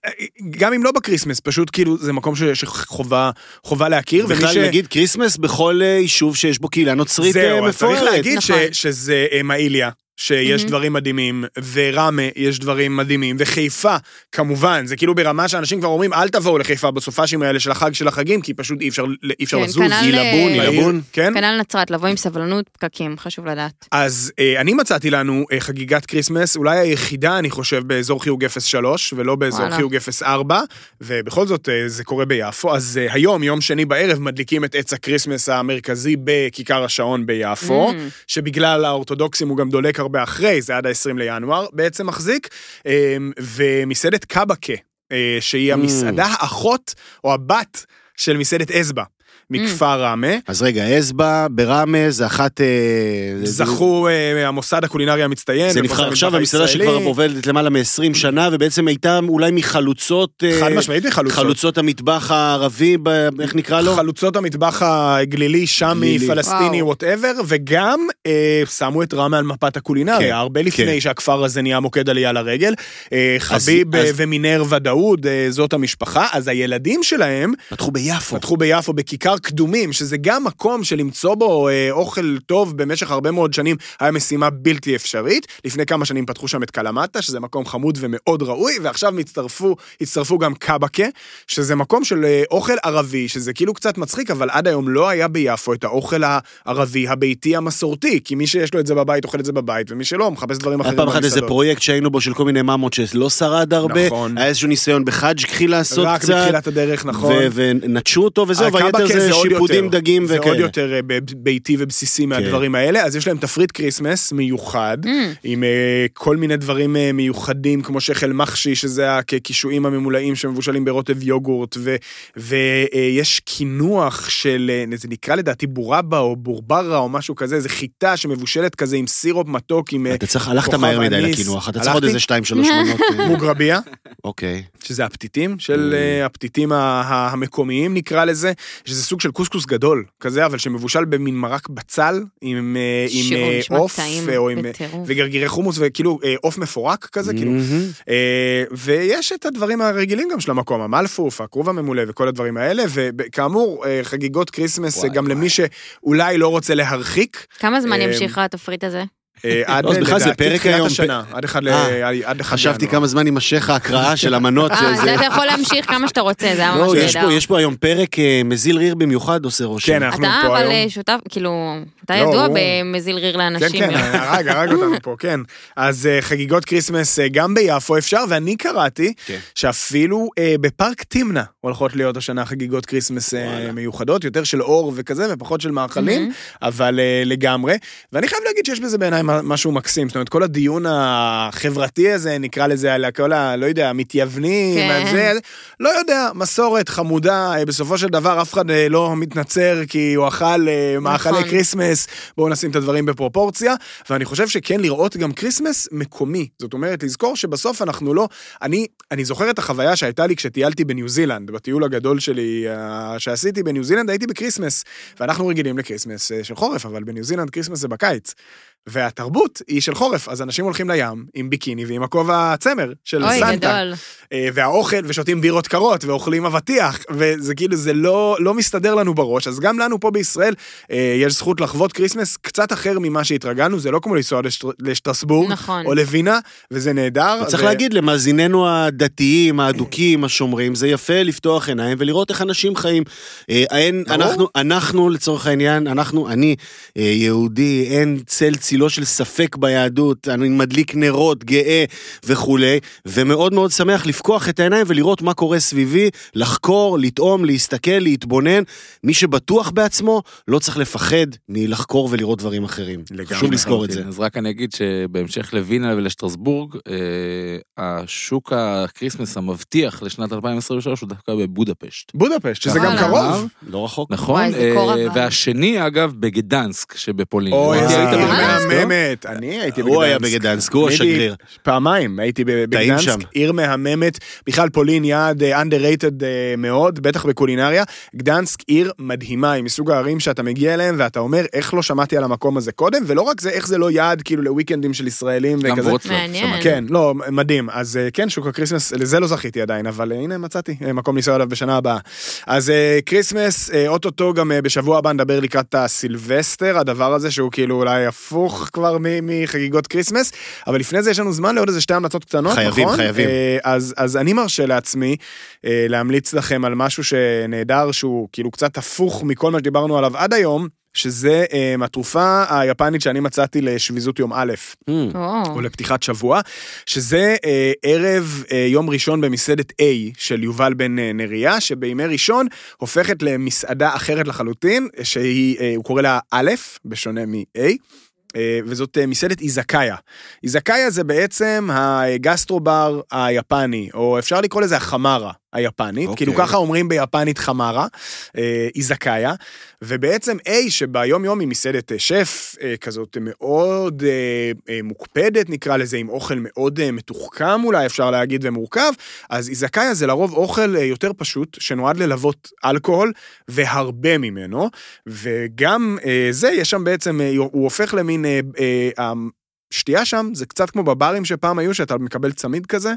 Speaker 1: גם אם לא בכריסמס, פשוט כאילו זה מקום ש- שחובה חובה להכיר.
Speaker 2: בכלל נגיד כריסמס בכל יישוב שיש בו קהילה נוצרית אה,
Speaker 1: זהו, צריך
Speaker 2: מפוארת.
Speaker 1: להגיד ש-
Speaker 4: נכון.
Speaker 1: שזה מעיליה. שיש
Speaker 4: מהמם.
Speaker 1: דברים מדהימים, וראמה יש דברים מדהימים, וחיפה, כמובן, זה כאילו ברמה שאנשים כבר אומרים, אל תבואו לחיפה בסופאשים האלה של החג של החגים, כי פשוט אי אפשר, אי אפשר
Speaker 4: כן,
Speaker 1: לזוז.
Speaker 4: כנ"ל,
Speaker 2: עילבון,
Speaker 4: אה,
Speaker 2: עילבון.
Speaker 1: כן?
Speaker 4: כנ"ל נצרת, לבוא עם סבלנות, פקקים, חשוב לדעת.
Speaker 1: אז אה, אני מצאתי לנו אה, חגיגת כריסמס, אולי היחידה, אני חושב, באזור חיוג 03, ולא באזור
Speaker 4: וואלה.
Speaker 1: חיוג 04, ובכל זאת אה, זה קורה ביפו. אז אה, היום, יום שני בערב, מדליקים את עץ הכריסמס המרכזי בכיכר השעון ביפו,
Speaker 4: Mm.
Speaker 1: שבגלל האורתודוקסים הוא גם דולק הרבה אחרי, זה עד ה-20 לינואר בעצם מחזיק, אה, ומסעדת קבקה, אה, שהיא
Speaker 2: Mm.
Speaker 1: המסעדה האחות או הבת של מסעדת עזבה. מכפר ראמה,
Speaker 2: אז רגע, עזבה בראמה זה אחת... אה,
Speaker 1: זכו אה, המוסד הקולינרי המצטיין.
Speaker 2: זה נבחר עכשיו, המסעדה. שכבר עובדת למעלה מ-20 שנה, ובעצם הייתה אולי מחלוצות... אה,
Speaker 1: חד משמעית מחלוצות.
Speaker 2: חלוצות המטבח הערבי, איך נקרא לו?
Speaker 1: חלוצות המטבח הגלילי,
Speaker 2: שאמי.
Speaker 1: פלסטיני. Whatever, וגם שמו את ראמה על מפת הקולינריה,
Speaker 2: כן,
Speaker 1: הרבה לפני
Speaker 2: כן.
Speaker 1: שהכפר הזה נהיה מוקד עלייה לרגל. חביב ומינרווה דאוד, זאת המשפחה, אז הילדים שלהם
Speaker 2: פתחו ביפו.
Speaker 1: פתחו ביפו בכיכר קדומים, שזה גם מקום שלמצוא בו אה, אוכל טוב במשך הרבה מאוד שנים היה משימה בלתי אפשרית. לפני כמה שנים פתחו שם את קלמטה, שזה מקום חמוד ומאוד ראוי, ועכשיו הצטרפו, הצטרפו גם קבקה, שזה מקום של אה, אוכל ערבי, שזה כאילו קצת מצחיק, אבל עד היום לא היה ביפו את האוכל הערבי הביתי המסורתי, כי מי שיש לו את זה בבית אוכל את זה בבית, ומי שלא מחפש דברים אחרים
Speaker 2: פעם אחת איזה
Speaker 1: במסעדות.
Speaker 2: פרויקט שהיינו בו של כל מיני מאמות שלא שרד הרבה,
Speaker 1: נכון.
Speaker 2: היה איזשהו ניסיון בחאג' כחיל לעשות
Speaker 1: רק
Speaker 2: קצת,
Speaker 1: בתחילת הדרך, נכון.
Speaker 2: ונטשו אותו וזהו, והיתר זה שיפודים
Speaker 1: יותר.
Speaker 2: דגים
Speaker 1: זה
Speaker 2: וכאלה.
Speaker 1: עוד יותר אה, ביתי ובסיסי מהדברים האלה, אז יש להם תפריט כריסמס מיוחד,
Speaker 4: Mm.
Speaker 1: עם אה, כל מיני דברים אה, מיוחדים, כמו שיח אל מחשי, שזה הקישואים הממולאים שמבושלים ברוטב יוגורט, ויש קינוח של, זה נקרא לדעתי בורבה או בורברה או משהו כזה, זה חיטה שמבושלת כזה עם סירופ מתוק, עם
Speaker 2: אתה צריך, הלכת מהר מדי. לקינוח, אתה צריך עוד? איזה שתיים שלוש מנות.
Speaker 1: מוגרביה.
Speaker 2: אוקיי.
Speaker 1: שזה הפתיתים של אה, הפתיתים המקומיים נקרא לזה, שזה סוג של קוסקוס גדול כזה, אבל שמבושל במין מרק בצל עם אה, אה, עוף או עם. וגרגירי חומוס וכאילו אה, עוף מפורק כזה, כאילו. ויש את הדברים הרגילים גם של המקום, המלפוף, הכרוב הממולא וכל הדברים האלה, וכאמור, חגיגות כריסמס גם
Speaker 2: וואי.
Speaker 1: למי שאולי לא רוצה להרחיק.
Speaker 4: כמה זמן ימשיך התפריט הזה?
Speaker 1: אה, עד
Speaker 2: לא, אז בכלל זה
Speaker 1: לדעתי
Speaker 2: פרק
Speaker 1: תחילת
Speaker 2: היום,
Speaker 1: השנה, עד אחד ל...
Speaker 2: אה,
Speaker 1: עד אחד
Speaker 2: חשבתי
Speaker 1: לינואר.
Speaker 2: כמה זמן יימשך ההקראה של המנות.
Speaker 4: אה, זה אתה יכול להמשיך כמה שאתה רוצה, זה היה ממש
Speaker 2: לא, יש
Speaker 4: נהדר.
Speaker 2: פה- יש פה היום פרק אה, מזיל ריר במיוחד עושה רושם.
Speaker 1: כן, אנחנו
Speaker 4: אתה
Speaker 1: פה
Speaker 4: אבל
Speaker 1: היום.
Speaker 4: שותף, כאילו, אתה
Speaker 1: לא,
Speaker 4: ידוע במזיל ריר
Speaker 1: כן,
Speaker 4: לאנשים.
Speaker 1: כן, הרג, הרג אותנו פה, כן. אז חגיגות כריסמס גם ביפו אפשר, ואני קראתי
Speaker 2: כן.
Speaker 1: שאפילו בפארק תמנע הולכות להיות השנה חגיגות כריסמס. מיוחדות, יותר של אור וכזה, ופחות של מאכלים. אבל לגמרי. ואני חייב להגיד שיש בזה בעיניי משהו מקסים, זאת אומרת, כל הדיון החברתי הזה, נקרא לזה, על כל ה... לא יודע, מתייוונים,
Speaker 4: כן.
Speaker 1: זה, לא יודע, מסורת חמודה, אה, בסופו של דבר אף אחד אה, לא מתנצר כי הוא אכל אה, מאכלי
Speaker 4: נכון.
Speaker 1: כריסמס, בואו נשים את הדברים בפרופורציה, ואני חושב שכן לראות גם כריסמס מקומי. זאת אומרת, לזכור שבסוף אנחנו לא... אני, אני זוכר את החוויה שהייתה לי כשטיילתי בניו זילנד, בטיול הגדול שלי שעשיתי בניו זילנד, הייתי בקריסמס, ואנחנו רגילים לקריסמס של חורף, אבל בניו זילנד כריסמס זה בקיץ. והתרבות היא של חורף, אז אנשים הולכים לים עם ביקיני ועם הכובע צמר של
Speaker 4: אוי,
Speaker 1: סנטה.
Speaker 4: גדול.
Speaker 1: אה, והאוכל, ושותים בירות קרות, ואוכלים אבטיח, וזה כאילו, זה לא, לא מסתדר לנו בראש, אז גם לנו פה בישראל אה, יש זכות לחוות כריסמס קצת אחר ממה שהתרגלנו, זה לא כמו לנסוע לשטר, לשטרסבורג,
Speaker 4: נכון.
Speaker 1: או לווינה, וזה נהדר.
Speaker 2: צריך
Speaker 1: ו-
Speaker 2: להגיד למאזיננו הדתיים, האדוקים, השומרים, זה יפה לפתוח עיניים ולראות איך אנשים חיים. אה, אין. אנחנו, אנחנו לצורך העניין, אנחנו, אני יהודי, אין צל צילו של ספק ביהדות, אני מדליק נרות, גאה וכולי, ומאוד מאוד שמח לפקוח את העיניים ולראות מה קורה סביבי, לחקור, לטעום, להסתכל, להתבונן. מי שבטוח בעצמו, לא צריך לפחד מלחקור ולראות דברים אחרים.
Speaker 1: לגמרי,
Speaker 2: חשוב לזכור את זה.
Speaker 5: אז רק אני אגיד שבהמשך לווינה ולשטרסבורג, אה, השוק הקריסמס המבטיח לשנת 2023 הוא דווקא בבודפשט.
Speaker 1: בודפשט, שזה גם. קרוב.
Speaker 2: לא רחוק.
Speaker 5: נכון, אה. והשני אגב בגדנסק שבפולין.
Speaker 1: אוי, איזה מהממת. אני הייתי בגדנסק.
Speaker 2: הוא היה בגדנסק, הוא השגריר.
Speaker 1: פעמיים, הייתי בגדנסק. עיר מהממת, בכלל פולין יעד אה, underrated אה, מאוד, בטח בקולינריה. גדנסק עיר מדהימה, היא מסוג הערים שאתה מגיע אליהם ואתה אומר, איך לא שמעתי על המקום הזה קודם, ולא רק זה, איך זה לא יעד כאילו לוויקנדים של ישראלים
Speaker 5: גם
Speaker 1: וכזה.
Speaker 5: ורוצלב.
Speaker 4: מעניין.
Speaker 5: שמעתי.
Speaker 1: כן, לא, מדהים. אז אה, כן, שוק הקריסמס, לזה לא זכיתי עדיין, אבל הנה מצאתי מקום לנסוע אליו בשנה הבאה. אז קריסמס, אוטוטו גם בשבוע הבא נדבר לקראת הסילבסטר, הדבר הזה שהוא כאילו אולי הפוך כבר מ- מחגיגות קריסמס, אבל לפני זה יש לנו זמן לעוד איזה שתי המלצות קטנות,
Speaker 2: חייבים,
Speaker 1: נכון?
Speaker 2: חייבים.
Speaker 1: אה, אז, אז אני מרשה לעצמי אה, להמליץ לכם על משהו שנהדר, שהוא כאילו קצת הפוך מכל מה שדיברנו עליו עד היום. שזה אה, התרופה היפנית שאני מצאתי לשביזות יום א'.
Speaker 2: Hmm.
Speaker 4: או.
Speaker 1: או לפתיחת שבוע, שזה אה, ערב אה, יום ראשון במסעדת A של יובל בן אה, נריה, שבימי ראשון הופכת למסעדה אחרת לחלוטין, שהיא, אה, הוא קורא לה א', בשונה מ-A. אה, וזאת אה, מסעדת איזקאיה. איזקאיה זה בעצם הגסטרובר היפני, או אפשר לקרוא לזה החמרה היפנית,
Speaker 2: אוקיי.
Speaker 1: כאילו ככה אומרים ביפנית חמרה, אה, איזקאיה, ובעצם A שביום יום היא מסעדת אה, שף אה, כזאת מאוד אה, אה, מוקפדת נקרא לזה, עם אוכל מאוד אה, מתוחכם אולי אפשר להגיד ומורכב, אז איזקאיה זה לרוב אוכל אה, יותר פשוט, שנועד ללוות אלכוהול והרבה ממנו, וגם אה, זה, יש שם בעצם, אה, הוא הופך למין, אה, אה, השתייה שם זה קצת כמו בברים שפעם היו, שאתה מקבל צמיד כזה.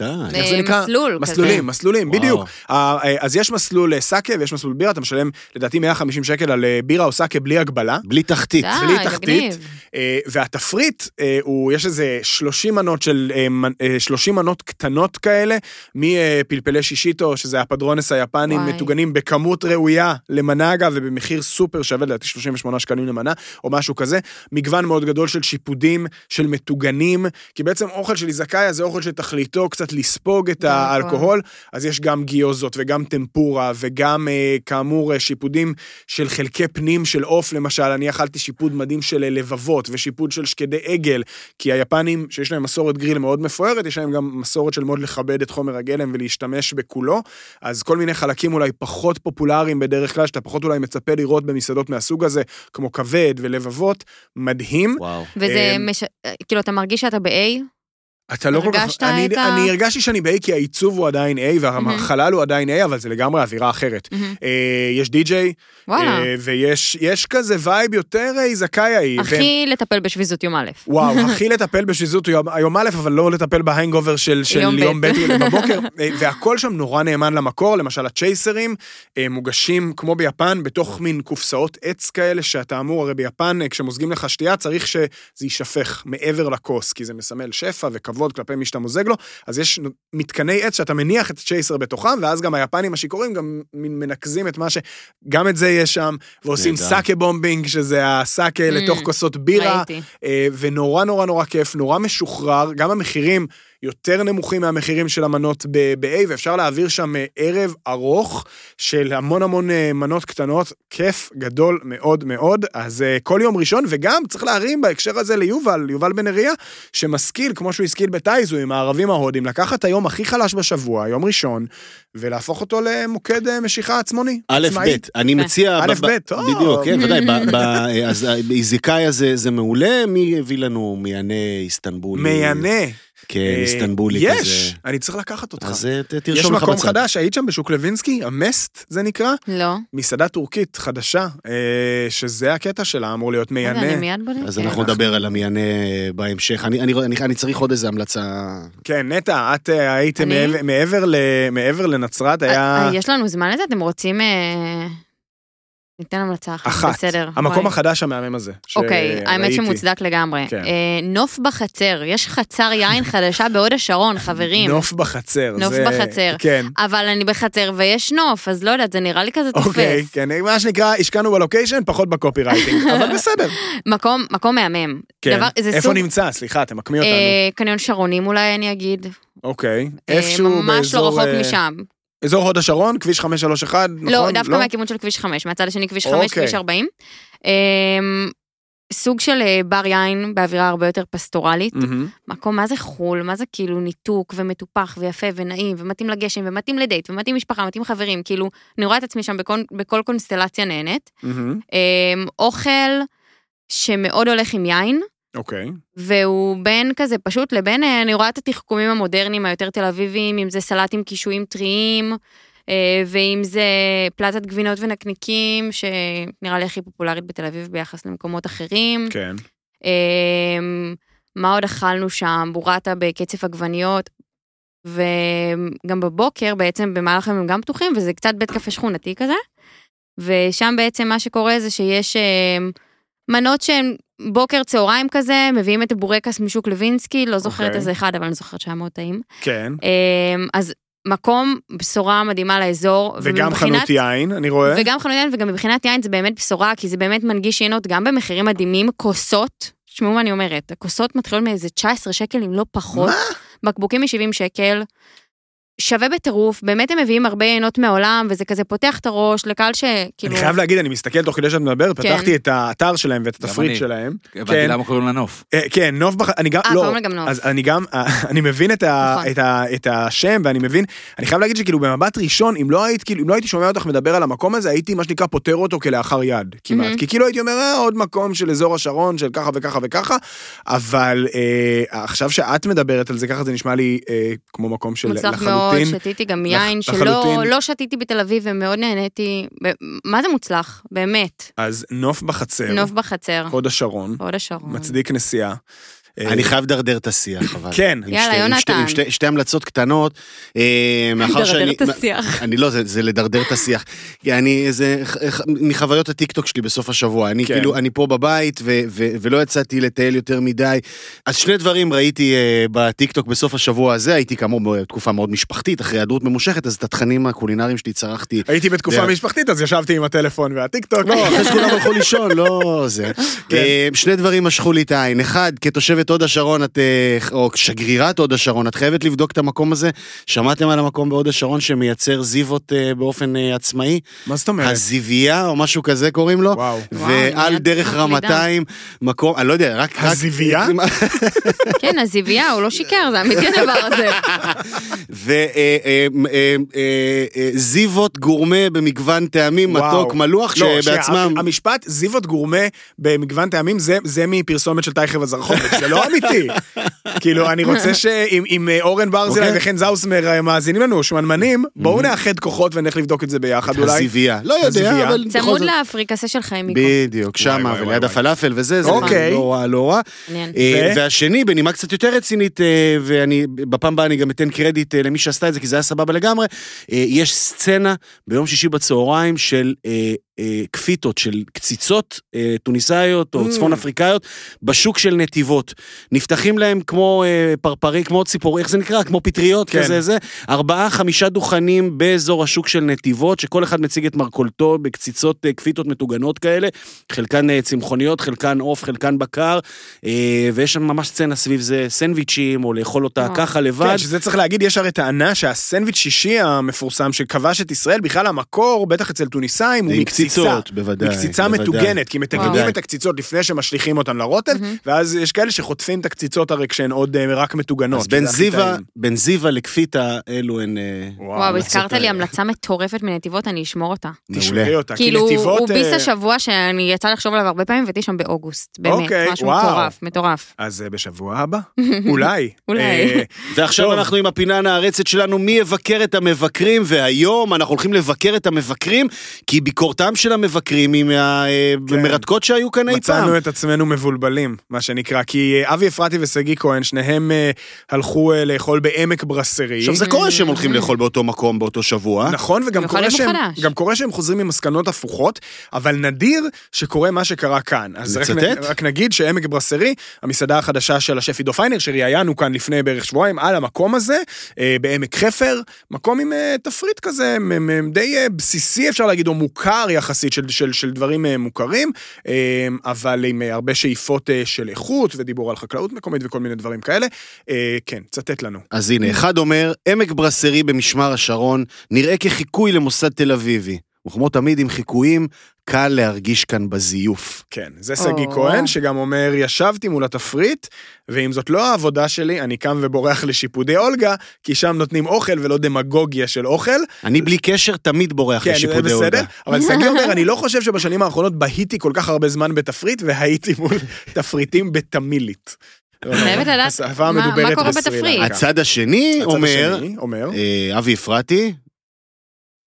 Speaker 2: די.
Speaker 1: איך זה נקרא?
Speaker 4: מסלול כזה.
Speaker 1: מסלולים, מסלולים,
Speaker 2: וואו.
Speaker 1: בדיוק. אה, אה, אז יש מסלול אה, סאקה ויש מסלול בירה, אתה משלם לדעתי 150 שקל על אה, בירה או סאקה בלי הגבלה.
Speaker 2: בלי תחתית.
Speaker 4: די,
Speaker 1: בלי תחתית.
Speaker 4: מגניב.
Speaker 1: אה, והתפריט, אה, הוא, יש איזה 30 מנות של, אה, מנ- אה, 30 מנות קטנות כאלה, מפלפלי שישיטו, שזה הפדרונס היפני,
Speaker 4: וואי.
Speaker 1: מטוגנים בכמות ראויה למנה אגב, ובמחיר סופר שווה, לדעתי 38 שקלים למנה, או משהו כזה. מגוון מאוד גדול של שיפודים, של מטוגנים, כי בעצם אוכל של איזקאיה זה אוכל שתכליתו קצת לספוג את
Speaker 4: נכון.
Speaker 1: האלכוהול, אז יש גם גיוזות וגם טמפורה, וגם אה, כאמור אה, שיפודים של חלקי פנים של עוף, למשל, אני אכלתי שיפוד מדהים של אה, לבבות ושיפוד של שקדי עגל, כי היפנים, שיש להם מסורת גריל מאוד מפוארת, יש להם גם מסורת של מאוד לכבד את חומר הגלם ולהשתמש בכולו, אז כל מיני חלקים אולי פחות פופולריים בדרך כלל, שאתה פחות אולי מצפה לראות במסעדות מהסוג הזה, כמו כבד ולבבות, מדהים.
Speaker 2: וואו.
Speaker 4: וזה מש... כאילו, אתה מרגיש שאתה ב-A?
Speaker 1: אתה לא כל כך...
Speaker 4: הרגשת
Speaker 1: אני,
Speaker 4: את ה-
Speaker 1: אני הרגשתי שאני ב-A כי העיצוב הוא עדיין A והחלל הוא עדיין A, אבל זה לגמרי אווירה אחרת. אה, יש די-ג'יי. אה, ויש יש כזה vibe יותר אה, איזקאיה.
Speaker 4: הכי לטפל בשביזות יום א'.
Speaker 1: וואו, הכי לטפל בשזות יום, א', אבל לא לטפל בהנגובר של, של
Speaker 4: יום
Speaker 1: יום,
Speaker 4: ב'.
Speaker 1: בבוקר, אה, והכל שם נורא נאמן למקור, למשל הצ'ייסרים אה, מוגשים כמו ביפן, בתוך מין קופסאות עץ כאלה, שאתה אמור, הרי ביפן, אה, כשמוזגים לך שתייה, צריך שזה יישפך מעבר לכוס, כי זה מסמל שפע וכבוד כלפי מי שאתה מוזג לו, אז יש מתקני עץ שאתה מניח את הצ'ייסר בתוכם, ואז גם היפנים השיכורים גם מנקזים את מה ש... גם את זה יש שם, ועושים. sake bombing, שזה הסאקה
Speaker 4: Mm,
Speaker 1: לתוך כוסות בירה.
Speaker 4: ראיתי.
Speaker 1: אה, ונורא נורא נורא כיף, נורא משוחרר, גם המחירים יותר נמוכים מהמחירים של המנות ב-A, ואפשר להעביר שם אה, ערב ארוך של המון המון אה, מנות קטנות, כיף גדול מאוד מאוד. אז אה, כל יום ראשון, וגם צריך להרים בהקשר הזה ליובל, יובל בן אריה, שמשכיל, כמו שהוא השכיל בטייזו עם הערבים ההודים, לקחת היום הכי חלש בשבוע, יום ראשון, ולהפוך אותו למוקד משיכה עצמוני.
Speaker 2: א'. ב', אני
Speaker 4: יפה.
Speaker 2: מציע...
Speaker 1: א',
Speaker 2: ב-
Speaker 1: טוב.
Speaker 2: בדיוק, כן, ודאי. אז הזה זה מעולה, מי הביא לנו מיינה איסטנבולי?
Speaker 1: מהנה.
Speaker 2: כן,
Speaker 1: אה,
Speaker 2: איסטנבולי כזה.
Speaker 1: יש, אני צריך לקחת אותך.
Speaker 2: אז אה,
Speaker 1: יש
Speaker 2: תרשום לך
Speaker 1: מקום
Speaker 2: בצד.
Speaker 1: חדש, היית שם בשוק לוינסקי, המסט זה נקרא,
Speaker 4: לא.
Speaker 1: מסעדה טורקית חדשה, אה, שזה הקטע שלה, אמור להיות
Speaker 4: אז אני
Speaker 1: מיינה.
Speaker 4: מיד בודקת.
Speaker 2: אז אנחנו נדבר על המיינה בהמשך. אני- אני אני- אני צריך עוד איזה המלצה.
Speaker 1: כן, נטע, את היית? מעבר- מעבר ל- מעבר לנצרת, היה
Speaker 4: יש לנו זמן לזה? אתם רוצים... ניתן המלצה אחת,
Speaker 1: אחת.
Speaker 4: בסדר.
Speaker 1: המקום
Speaker 4: וואי.
Speaker 1: החדש המהמם הזה.
Speaker 4: אוקיי, האמת
Speaker 1: שראיתי.
Speaker 4: שמוצדק לגמרי.
Speaker 1: כן.
Speaker 4: אה, נוף בחצר, יש חצר יין חדשה בהוד השרון, חברים.
Speaker 1: נוף בחצר.
Speaker 4: נוף
Speaker 1: זה-
Speaker 4: בחצר.
Speaker 1: כן.
Speaker 4: אבל אני בחצר ויש נוף, אז לא יודעת, זה נראה לי כזה תופס.
Speaker 1: אוקיי, כן, מה שנקרא, השקענו בלוקיישן, פחות בקופי רייטינג, אבל בסדר.
Speaker 4: מקום, מקום מהמם.
Speaker 1: כן.
Speaker 4: דבר-
Speaker 1: איפה
Speaker 4: סוג-
Speaker 1: נמצא? סליחה, תמקמי אותנו.
Speaker 4: אה, קניון שרונים אולי אני אגיד.
Speaker 1: אוקיי.
Speaker 4: אה,
Speaker 1: איפשהו
Speaker 4: ממש לא
Speaker 1: באזור...
Speaker 4: רחוק
Speaker 1: אה,
Speaker 4: משם.
Speaker 1: אזור הוד השרון, כביש 531, נכון?
Speaker 4: לא, דווקא מהכיוון של כביש 5, מהצד השני כביש 5,
Speaker 1: אוקיי.
Speaker 4: כביש 40. אמ, סוג של אה, בר יין באווירה הרבה יותר פסטורלית.
Speaker 1: מהמם.
Speaker 4: מקום מה זה חול, מה זה כאילו ניתוק ומטופח ויפה ונעים ומתאים לגשם ומתאים לדייט ומתאים משפחה, מתאים חברים, כאילו אני רואה את עצמי שם בכל, בכל קונסטלציה נהנית.
Speaker 1: מהמם.
Speaker 4: אמ, אוכל שמאוד הולך עם יין.
Speaker 1: אוקיי.
Speaker 4: והוא בין כזה פשוט לבין, אה, אני רואה את התחכומים המודרניים היותר תל אביביים, אם זה סלט עם קישואים טריים, אה, ואם זה פלטת גבינות ונקניקים, שנראה לי הכי פופולרית בתל אביב ביחס למקומות אחרים.
Speaker 1: כן.
Speaker 4: אה, מה עוד אכלנו שם? בורטה בקצף עגבניות. וגם בבוקר בעצם במהלך היום הם גם פתוחים, וזה קצת בית קפה שכונתי כזה. ושם בעצם מה שקורה זה שיש מנות שהן בוקר צהריים כזה, מביאים את הבורקס משוק לוינסקי, לא זוכרת
Speaker 1: אוקיי.
Speaker 4: איזה אחד, אבל אני זוכרת שהיה מאוד טעים.
Speaker 1: כן.
Speaker 4: אה, אז מקום, בשורה מדהימה לאזור.
Speaker 1: וגם
Speaker 4: ומבחינת-
Speaker 1: חנות יין, אני רואה.
Speaker 4: וגם חנות יין, וגם מבחינת יין זה באמת בשורה, כי זה באמת מנגיש יינות גם במחירים מדהימים, כוסות, תשמעו מה אני אומרת, הכוסות מתחילות מאיזה 19 שקל, אם לא פחות.
Speaker 1: מה?
Speaker 4: בקבוקים מ-70 שקל. שווה בטירוף, באמת הם מביאים הרבה יינות מהעולם, וזה כזה פותח את הראש לקהל שכאילו...
Speaker 1: אני חייב להגיד, אני מסתכל תוך כדי שאת מדברת,
Speaker 4: כן.
Speaker 1: פתחתי את האתר שלהם ואת התפריט
Speaker 5: אני.
Speaker 1: שלהם.
Speaker 5: הבנתי
Speaker 1: כן.
Speaker 5: למה קוראים לה נוף.
Speaker 1: אה, כן, נוף בח... אני גם...
Speaker 4: אה,
Speaker 1: לא.
Speaker 4: קוראים לה גם נוף.
Speaker 1: אז אני גם, אני מבין את, ה,
Speaker 4: נכון.
Speaker 1: את, ה, את השם, ואני מבין, אני חייב להגיד שכאילו במבט ראשון, אם לא היית, כאילו, אם לא הייתי שומע אותך מדבר על המקום הזה, הייתי מה שנקרא פותר אותו כלאחר יד, כמעט.
Speaker 4: מהמם.
Speaker 1: כי כאילו הייתי אומר, אה, עוד מקום של אזור השרון, של ככה וככה וככה, אבל אה, עכשיו שאת מדברת על זה, ככה זה נשמע לי אה, כמו מקום של
Speaker 4: מוצלח מאוד,
Speaker 1: לחלוטין.
Speaker 4: שתיתי גם
Speaker 1: לח-
Speaker 4: יין שלא
Speaker 1: לחלוטין.
Speaker 4: לא שתיתי בתל אביב ומאוד נהניתי. ב- מה זה מוצלח? באמת.
Speaker 1: אז נוף בחצר,
Speaker 4: נוף בחצר,
Speaker 1: הוד השרון,
Speaker 4: הוד השרון.
Speaker 1: מצדיק נסיעה. אה,
Speaker 2: אני חייב לדרדר את השיח, אבל.
Speaker 1: כן.
Speaker 4: יאללה,
Speaker 2: שתי- עם שתי-
Speaker 4: יונתן.
Speaker 2: המלצות קטנות. אה, מאחר שאני...
Speaker 4: את השיח.
Speaker 2: אני לא, זה, זה לדרדר את השיח. כי אני, זה מחוויות הטיקטוק שלי בסוף השבוע. אני
Speaker 1: כן.
Speaker 2: כאילו, אני פה בבית ולא יצאתי לטייל יותר מדי. אז שני דברים ראיתי אה, בטיקטוק בסוף השבוע הזה, הייתי כאמור בתקופה מאוד משפחתית, אחרי היעדרות ממושכת, אז את התכנים הקולינריים שלי צרכתי.
Speaker 1: הייתי בתקופה משפחתית, אז ישבתי עם הטלפון והטיקטוק.
Speaker 2: לא, אחרי שכולם הלכו לישון, לא זה.
Speaker 1: כן.
Speaker 2: שני דברים משכו לי את העין. אחד, כתושבת הוד השרון, את, אה, או שגרירת הוד השרון, את חייבת לבדוק את המקום הזה. שמעתם על המקום בהוד השרון שמייצר זיוות אה, באופן אה, עצמאי?
Speaker 1: מה זאת אומרת?
Speaker 2: הזיבייה, או משהו כזה קוראים לו.
Speaker 1: וואו.
Speaker 2: ועל
Speaker 4: מיד
Speaker 2: דרך. רמתיים, מקום, אני לא יודע, רק...
Speaker 1: הזיבייה?
Speaker 4: כן, הזיבייה, הוא לא שיקר, זה אמיתי הדבר הזה.
Speaker 2: וזיוות גורמה במגוון טעמים,
Speaker 1: וואו.
Speaker 2: מתוק, מלוח,
Speaker 1: לא,
Speaker 2: שבעצמם...
Speaker 1: המשפט זיוות גורמה במגוון טעמים זה, זה מפרסומת של טייכר וזרחוב, זה לא אמיתי. כאילו, אני רוצה שאם אם, אה, אורן ברזילי
Speaker 2: אוקיי.
Speaker 1: וחן זאוסמר אה, מאזינים לנו, שמנמנים, בואו נאחד כוחות ונלך לבדוק את זה ביחד אולי.
Speaker 2: הזיוויה. לא יודע. אבל בכל
Speaker 4: צמוד. לאפריקסה של חיים מיקו.
Speaker 2: בדיוק, שמה, וליד. הפלאפל וזה, זה
Speaker 1: אוקיי.
Speaker 2: לא רע, לא רע. אה? והשני, בנימה קצת יותר רצינית, ואני, בפעם הבאה אני גם אתן קרדיט למי שעשתה את זה, כי זה היה סבבה לגמרי, יש סצנה ביום שישי בצהריים של אה, אה, של קציצות אה, טוניסאיות או
Speaker 1: Mm.
Speaker 2: צפון אפריקאיות, בשוק של נתיבות. נפתחים להם כמו אה, פרפרי, כמו ציפורי, איך זה נקרא? כמו פטריות
Speaker 1: כן.
Speaker 2: כזה, זה. ארבעה, חמישה דוכנים באזור השוק של נתיבות, שכל אחד מציג את מרכולתו בקציצות כפיתות מטוגנות כאלה, חלקן צמחוניות, חלקן עוף, חלקן בקר, ויש שם ממש סצנה סביב זה, סנדוויצ'ים, או לאכול אותה
Speaker 4: וואו.
Speaker 2: ככה לבד.
Speaker 1: כן, שזה צריך להגיד, יש הרי טענה שהסנדוויץ' שישי המפורסם שכבש את ישראל, בכלל המקור, בטח אצל טוניסאים, הוא מקציצה.
Speaker 2: קציצות, בוודאי.
Speaker 1: מקציצה
Speaker 2: בוודאי.
Speaker 1: מטוגנת, כי מתגנים. את הקציצות לפני שמשליכים אותן לרוטב, ואז יש כאלה שחוטפים את הקציצות הרי כשהן עוד אה, רק מטוגנות.
Speaker 2: אז בין זיווה,
Speaker 1: טעים.
Speaker 2: בין זיווה לכפיתה, אלו הן... אה,
Speaker 4: וואו, הזכרת לי. המלצה מטורפת מנתיבות, אני אשמור אותה.
Speaker 1: תשמרי. אותה, כי
Speaker 4: כאילו,
Speaker 1: נתיבות...
Speaker 4: הוא ביס
Speaker 1: אה,
Speaker 4: השבוע שאני יצא לחשוב עליו הרבה פעמים, והייתי שם באוגוסט. באמת,
Speaker 1: אוקיי,
Speaker 4: משהו. מטורף, מטורף.
Speaker 1: אז בשבוע הבא, אולי.
Speaker 4: אולי.
Speaker 2: ועכשיו. אנחנו עם הפינה הנערצת שלנו, מי יבקר את המבקרים, והיום אנחנו הולכים לבקר את המבקרים, כי ביקורתם של המבקרים היא מהמרתקות שהיו כאן אי פעם.
Speaker 1: מצאנו את עצמנו מבולבלים, מה שנקרא, כי אה, אבי אפרתי ושגיא כהן, שניהם אה, הלכו אה, לאכול בעמק ברסרי.
Speaker 2: עכשיו זה קורה שהם הולכים לאכול באותו מקום באותו שבוע.
Speaker 1: נכון, וגם קורה, שהם. גם קורה שהם חוזרים עם מסקנות הפוכות, אבל נדיר שקורה מה שקרה כאן. אז רק? נ- רק נגיד שעמק ברסרי, המסעדה החדשה של השף עידו פיינר, שראיינו כאן לפני בערך שבועיים, על המקום הזה, בעמק חפר, מקום עם תפריט כזה, די בסיסי אפשר להגיד, או מוכר יחסית, של, של, של דברים אה, מוכרים, אה, אבל עם אה, הרבה שאיפות של איכות, ודיבור על חקלאות מקומית וכל מיני דברים כאלה. כן, צטט לנו.
Speaker 2: אז הנה, אחד אומר, עמק ברסרי במשמר השרון נראה כחיקוי למוסד תל אביבי. וכמו תמיד עם חיקויים, קל להרגיש כאן בזיוף.
Speaker 1: כן, זה שגיא
Speaker 4: או.
Speaker 1: כהן, שגם אומר, ישבתי מול התפריט, ואם זאת לא העבודה שלי, אני קם ובורח לשיפודי אולגה, כי שם נותנים אוכל ולא דמגוגיה של אוכל.
Speaker 2: אני בלי קשר תמיד בורח
Speaker 1: כן, זה
Speaker 2: לשיפודי
Speaker 1: בסדר,
Speaker 2: אולגה.
Speaker 1: אבל שגיא אומר, אני לא חושב שבשנים האחרונות בהיתי כל כך הרבה זמן בתפריט, והייתי מול תפריטים בתמילית.
Speaker 4: חייבת לדעת מה- קורה בתפריט.
Speaker 2: הצד השני
Speaker 1: הצד
Speaker 2: אומר,
Speaker 1: השני אומר,
Speaker 2: אה, אבי אפרתי,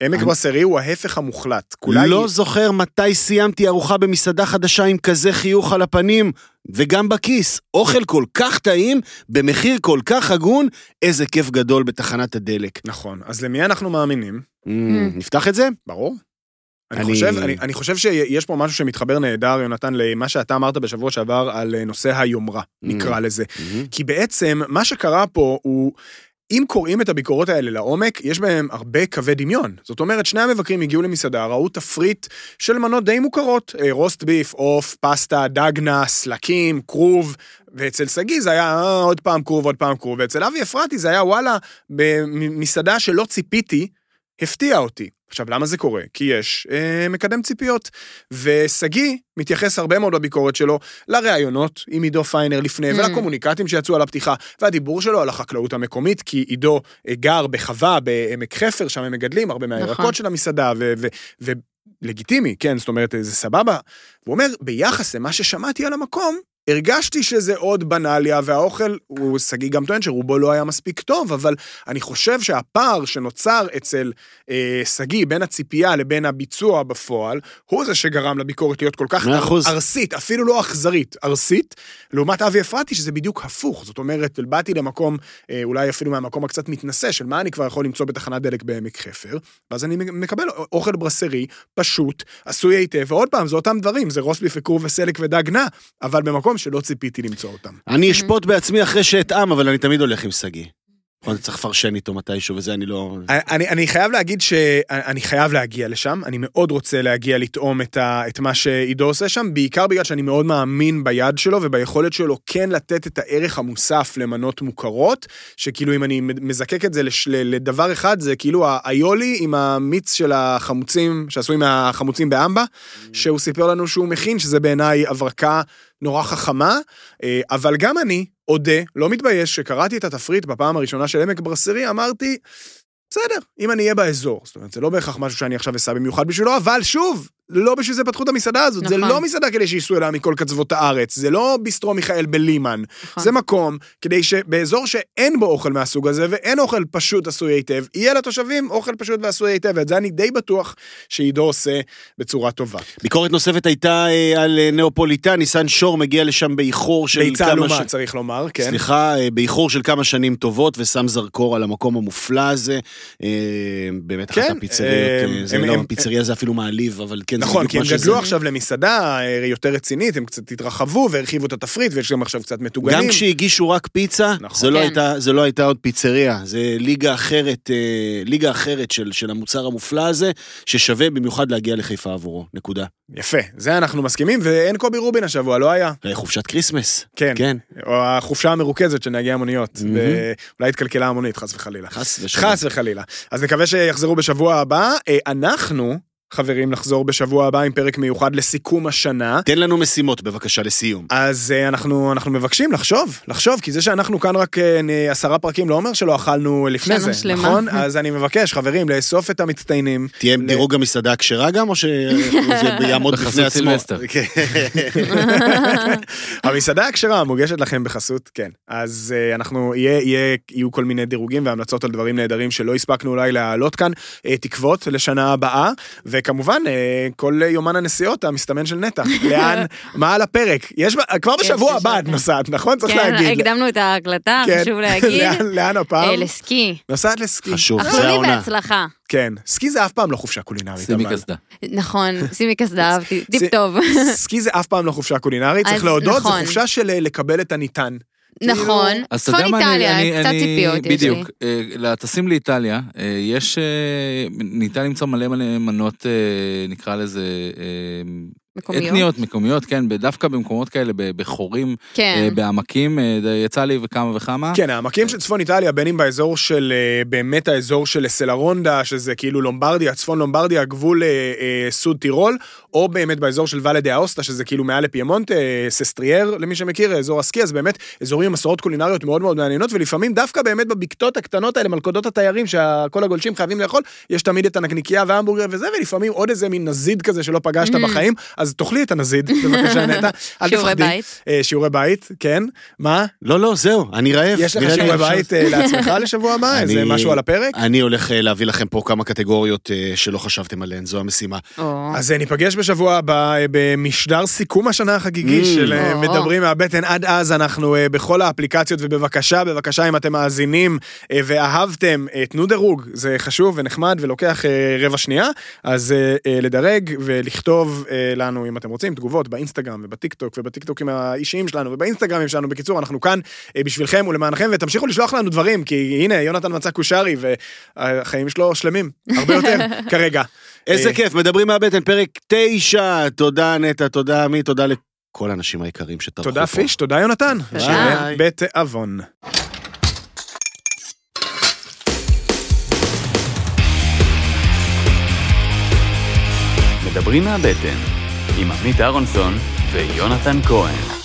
Speaker 1: עמק ברסרי הוא ההפך המוחלט.
Speaker 2: לא זוכר מתי סיימתי ארוחה במסעדה חדשה עם כזה חיוך על הפנים, וגם בכיס. אוכל כל כך טעים, במחיר כל כך הגון, איזה כיף גדול בתחנת הדלק.
Speaker 1: נכון, אז למי אנחנו מאמינים?
Speaker 2: Mm, נפתח את זה?
Speaker 1: ברור. אני,
Speaker 2: אני-
Speaker 1: חושב, אני, אני חושב שיש פה משהו שמתחבר נהדר, יונתן, למה שאתה אמרת בשבוע שעבר על אה, נושא היומרה, נקרא לזה. כי בעצם, מה שקרה פה הוא... אם קוראים את הביקורות האלה לעומק, יש בהם הרבה קווי דמיון. זאת אומרת, שני המבקרים הגיעו למסעדה, ראו תפריט של מנות די מוכרות, אה, רוסט ביף, עוף, פסטה, דגנה, סלקים, כרוב, ואצל שגיא זה היה אה, עוד פעם כרוב, עוד פעם כרוב, ואצל אבי אפרתי זה היה וואלה, במסעדה שלא ציפיתי, הפתיע אותי. עכשיו, למה זה קורה? כי יש אה, מקדם ציפיות. ושגיא מתייחס הרבה מאוד בביקורת שלו לראיונות עם עידו פיינר לפני,
Speaker 4: Mm.
Speaker 1: ולקומוניקטים שיצאו על הפתיחה, והדיבור שלו על החקלאות המקומית, כי עידו אה, גר בחווה בעמק חפר, שם הם מגדלים הרבה מהירקות
Speaker 4: נכון.
Speaker 1: של המסעדה, ו... ו, ו לגיטימי, כן, זאת אומרת, זה סבבה. הוא אומר, ביחס למה ששמעתי על המקום, הרגשתי שזה עוד בנאליה, והאוכל, הוא, שגיא גם טוען שרובו לא היה מספיק טוב, אבל אני חושב שהפער שנוצר אצל אה, שגיא בין הציפייה לבין הביצוע בפועל, הוא זה שגרם לביקורת להיות כל כך
Speaker 2: אחוז.
Speaker 1: ארסית, אפילו לא אכזרית, ארסית, לעומת אבי אפרתי, שזה בדיוק הפוך. זאת אומרת, באתי למקום, אה, אולי אפילו מהמקום הקצת מתנשא, של מה אני כבר יכול למצוא בתחנת דלק בעמק חפר, ואז אני מקבל אוכל ברסרי, פשוט, עשוי היטב, ועוד פעם, זה אותם דברים, זה רוסביף וכרוב וסלק ודג נע, אבל במקום שלא ציפיתי למצוא אותם.
Speaker 2: אני אשפוט בעצמי אחרי שאתאם, אבל אני תמיד הולך עם שגיא. נכון, צריך לפרשן איתו מתישהו, וזה אני לא...
Speaker 1: אני, אני חייב להגיד שאני חייב להגיע לשם, אני מאוד רוצה להגיע לטעום את, ה, את מה שעידו עושה שם, בעיקר בגלל שאני מאוד מאמין ביד שלו וביכולת שלו כן לתת את הערך המוסף למנות מוכרות, שכאילו אם אני מזקק את זה לש, לדבר אחד, זה כאילו האיולי עם המיץ של החמוצים, שעשוי מהחמוצים באמבה, שהוא סיפר לנו שהוא מכין, שזה בעיניי הברקה נורא חכמה, אה, אבל גם אני, אודה, לא מתבייש, שקראתי את התפריט בפעם הראשונה של עמק ברסרי, אמרתי, בסדר, אם אני אהיה באזור. זאת אומרת, זה לא בהכרח משהו שאני עכשיו אסע במיוחד בשבילו, אבל שוב, לא בשביל זה פתחו את המסעדה הזאת, זה
Speaker 4: נכון.
Speaker 1: לא מסעדה כדי שייסעו אליה מכל קצוות הארץ, זה לא ביסטרו מיכאל בלימן,
Speaker 4: נכון.
Speaker 1: זה מקום כדי שבאזור שאין בו אוכל מהסוג הזה, ואין אוכל פשוט עשוי היטב, יהיה לתושבים אוכל פשוט ועשוי היטב, ואת זה אני די בטוח שעידו עושה בצורה טובה.
Speaker 2: ביקורת נוספת הייתה אה, על אה, נאופוליטן, ניסן שור מגיע לשם באיחור של
Speaker 1: ביצה
Speaker 2: כמה
Speaker 1: עלומה,
Speaker 2: ש...
Speaker 1: צריך לומר, כן.
Speaker 2: סליחה, אה, באיחור של כמה שנים טובות, ושם זרקור על המקום המופלא הזה. באמת אחת
Speaker 1: כן,
Speaker 2: הפיצריות,
Speaker 1: אה,
Speaker 2: אה, זה
Speaker 1: הם-
Speaker 2: לא,
Speaker 1: הם-
Speaker 2: פיצריה זה אפילו מעליב, אבל כן, זה
Speaker 1: נכון, כי הם
Speaker 2: שזה.
Speaker 1: גדלו עכשיו למסעדה אה, יותר רצינית, הם קצת התרחבו והרחיבו את התפריט, ויש להם עכשיו קצת מטוגנים.
Speaker 2: גם כשהגישו רק פיצה,
Speaker 1: נכון.
Speaker 2: זה, לא
Speaker 4: כן.
Speaker 2: הייתה, זה לא הייתה עוד פיצריה, זה ליגה אחרת, אה, ליגה אחרת של, של המוצר המופלא הזה, ששווה במיוחד להגיע לחיפה עבורו, נקודה.
Speaker 1: יפה, זה אנחנו מסכימים, ואין קובי רובין השבוע, לא היה.
Speaker 2: אה, חופשת כריסמס.
Speaker 1: כן.
Speaker 2: כן.
Speaker 1: או החופשה המרוכזת של נהגי המוניות.
Speaker 2: מהמם.
Speaker 1: אולי התקלקלה המונית, חס וחלילה.
Speaker 2: חס ושלום.
Speaker 1: חס וחלילה. אז נקווה שיחזרו בשבוע הבא. אנחנו, חברים, נחזור בשבוע הבא עם פרק מיוחד לסיכום השנה.
Speaker 2: תן לנו משימות בבקשה לסיום.
Speaker 1: אז אה, אנחנו, אנחנו מבקשים לחשוב, לחשוב, כי זה שאנחנו כאן רק אה, עשרה פרקים לא אומר שלא אכלנו לפני זה,
Speaker 4: שלמה.
Speaker 1: נכון? אז אני מבקש, חברים, לאסוף את המצטיינים.
Speaker 2: תהיה
Speaker 1: ל-
Speaker 2: דירוג המסעדה הכשרה גם, או שזה יעמוד
Speaker 5: בחסות
Speaker 2: בפני עצמו?
Speaker 5: סילבסטר.
Speaker 2: כן.
Speaker 1: המסעדה הכשרה מוגשת לכם בחסות, כן. אז uh, אנחנו, יהיה, יהיה, יהיו כל מיני דירוגים והמלצות על דברים נהדרים שלא הספקנו אולי להעלות כאן, תקוות לשנה הבאה, וכמובן, uh, כל יומן הנסיעות המסתמן של נטע. לאן, מה על הפרק? יש, כבר
Speaker 4: כן,
Speaker 1: בשבוע הבא את. נוסעת, נכון? צריך
Speaker 4: כן,
Speaker 1: להגיד.
Speaker 4: הקדמנו את ההקלטה,
Speaker 1: כן.
Speaker 4: חשוב להגיד.
Speaker 1: לאן- לאן
Speaker 4: אה,
Speaker 1: הפעם?
Speaker 4: לסקי.
Speaker 1: נוסעת לסקי.
Speaker 2: חשוב, זה העונה.
Speaker 4: בהצלחה.
Speaker 1: כן. סקי זה אף פעם לא חופשה קולינרית.
Speaker 5: שימי. קסדה.
Speaker 4: נכון, שימי קסדה, אהבתי, טיפ טוב.
Speaker 1: סקי זה אף פעם לא חופשה קולינרית, צריך להודות, זו
Speaker 4: נכון.
Speaker 1: חופשה של אה, לקבל את הניתן.
Speaker 4: נכון,
Speaker 5: אז אתה
Speaker 4: צפון איטליה,
Speaker 5: אני-
Speaker 4: קצת
Speaker 5: אני-
Speaker 4: ציפיות יש לי.
Speaker 5: בדיוק. אה, לטסים לאיטליה, אה, יש, אה, ניתן למצוא מלא מלא מנות, נקרא לזה,
Speaker 4: מקומיות.
Speaker 5: אתניות, מקומיות, כן, דווקא במקומות כאלה, בחורים,
Speaker 4: כן.
Speaker 5: אה, בעמקים, אה, יצא לי וכמה וכמה.
Speaker 1: כן, העמקים של צפון איטליה, בין אם באזור של, אה, באמת האזור של סלרונדה, שזה כאילו לומברדיה, צפון לומברדיה, גבול אה, אה, סוד טירול, או באמת באזור של ואלה דה אוסטה, שזה כאילו מעל לפיאמונט, אה, ססטריאר, למי שמכיר, אזור הסקי, אז באמת אזורים עם מסורות קולינריות מאוד מאוד מעניינות, ולפעמים דווקא באמת בבקתות הקטנות האלה, מלכודות התיירים, שכל הגולשים חייבים לאכול, יש תמיד את הנקניקייה וההמבורגר וזה, ולפעמים עוד איזה מין נזיד כזה שלא פגשת
Speaker 4: Mm.
Speaker 1: בחיים, אז תאכלי את הנזיד, בבקשה נטע, אל
Speaker 4: שיעורי. בית.
Speaker 1: אה, שיעורי בית, כן, מה?
Speaker 2: לא, לא, זהו, אני רעב.
Speaker 1: יש לך שיעורי בית אה, לעצמך לשבוע הבא? איזה משהו על הפרק?
Speaker 2: אני הולך אה, להביא לכם פה כמה קטגוריות שלא חשבתם עליהן, זו המשימה.
Speaker 1: אז ניפגש בשבוע הבא במשדר סיכום השנה החגיגי
Speaker 2: Mm.
Speaker 1: של. מדברים מהבטן. עד אז אנחנו בכל האפליקציות, ובבקשה, בבקשה, אם אתם מאזינים אה, ואהבתם, אה, תנו דירוג, זה חשוב ונחמד ולוקח רבע שנייה. אז לדרג ולכתוב אה, לנו, אם אתם רוצים, תגובות באינסטגרם ובטיקטוק ובטיקטוקים האישיים שלנו ובאינסטגרמים שלנו. בקיצור, אנחנו כאן אה, בשבילכם ולמענכם, ותמשיכו לשלוח לנו דברים, כי הנה, יונתן מצא קושרי, והחיים שלו שלמים, הרבה יותר כרגע.
Speaker 2: איזה
Speaker 1: אה,
Speaker 2: כיף, מדברים מהבטן, פרק תשע. תודה נטע, תודה עמית, תודה לכל האנשים היקרים שטרחו פה.
Speaker 1: תודה פיש, תודה יונתן.
Speaker 4: ביי.
Speaker 1: בתיאבון.
Speaker 3: מדברים מהבטן, עם עמית אהרונסון ויונתן כהן.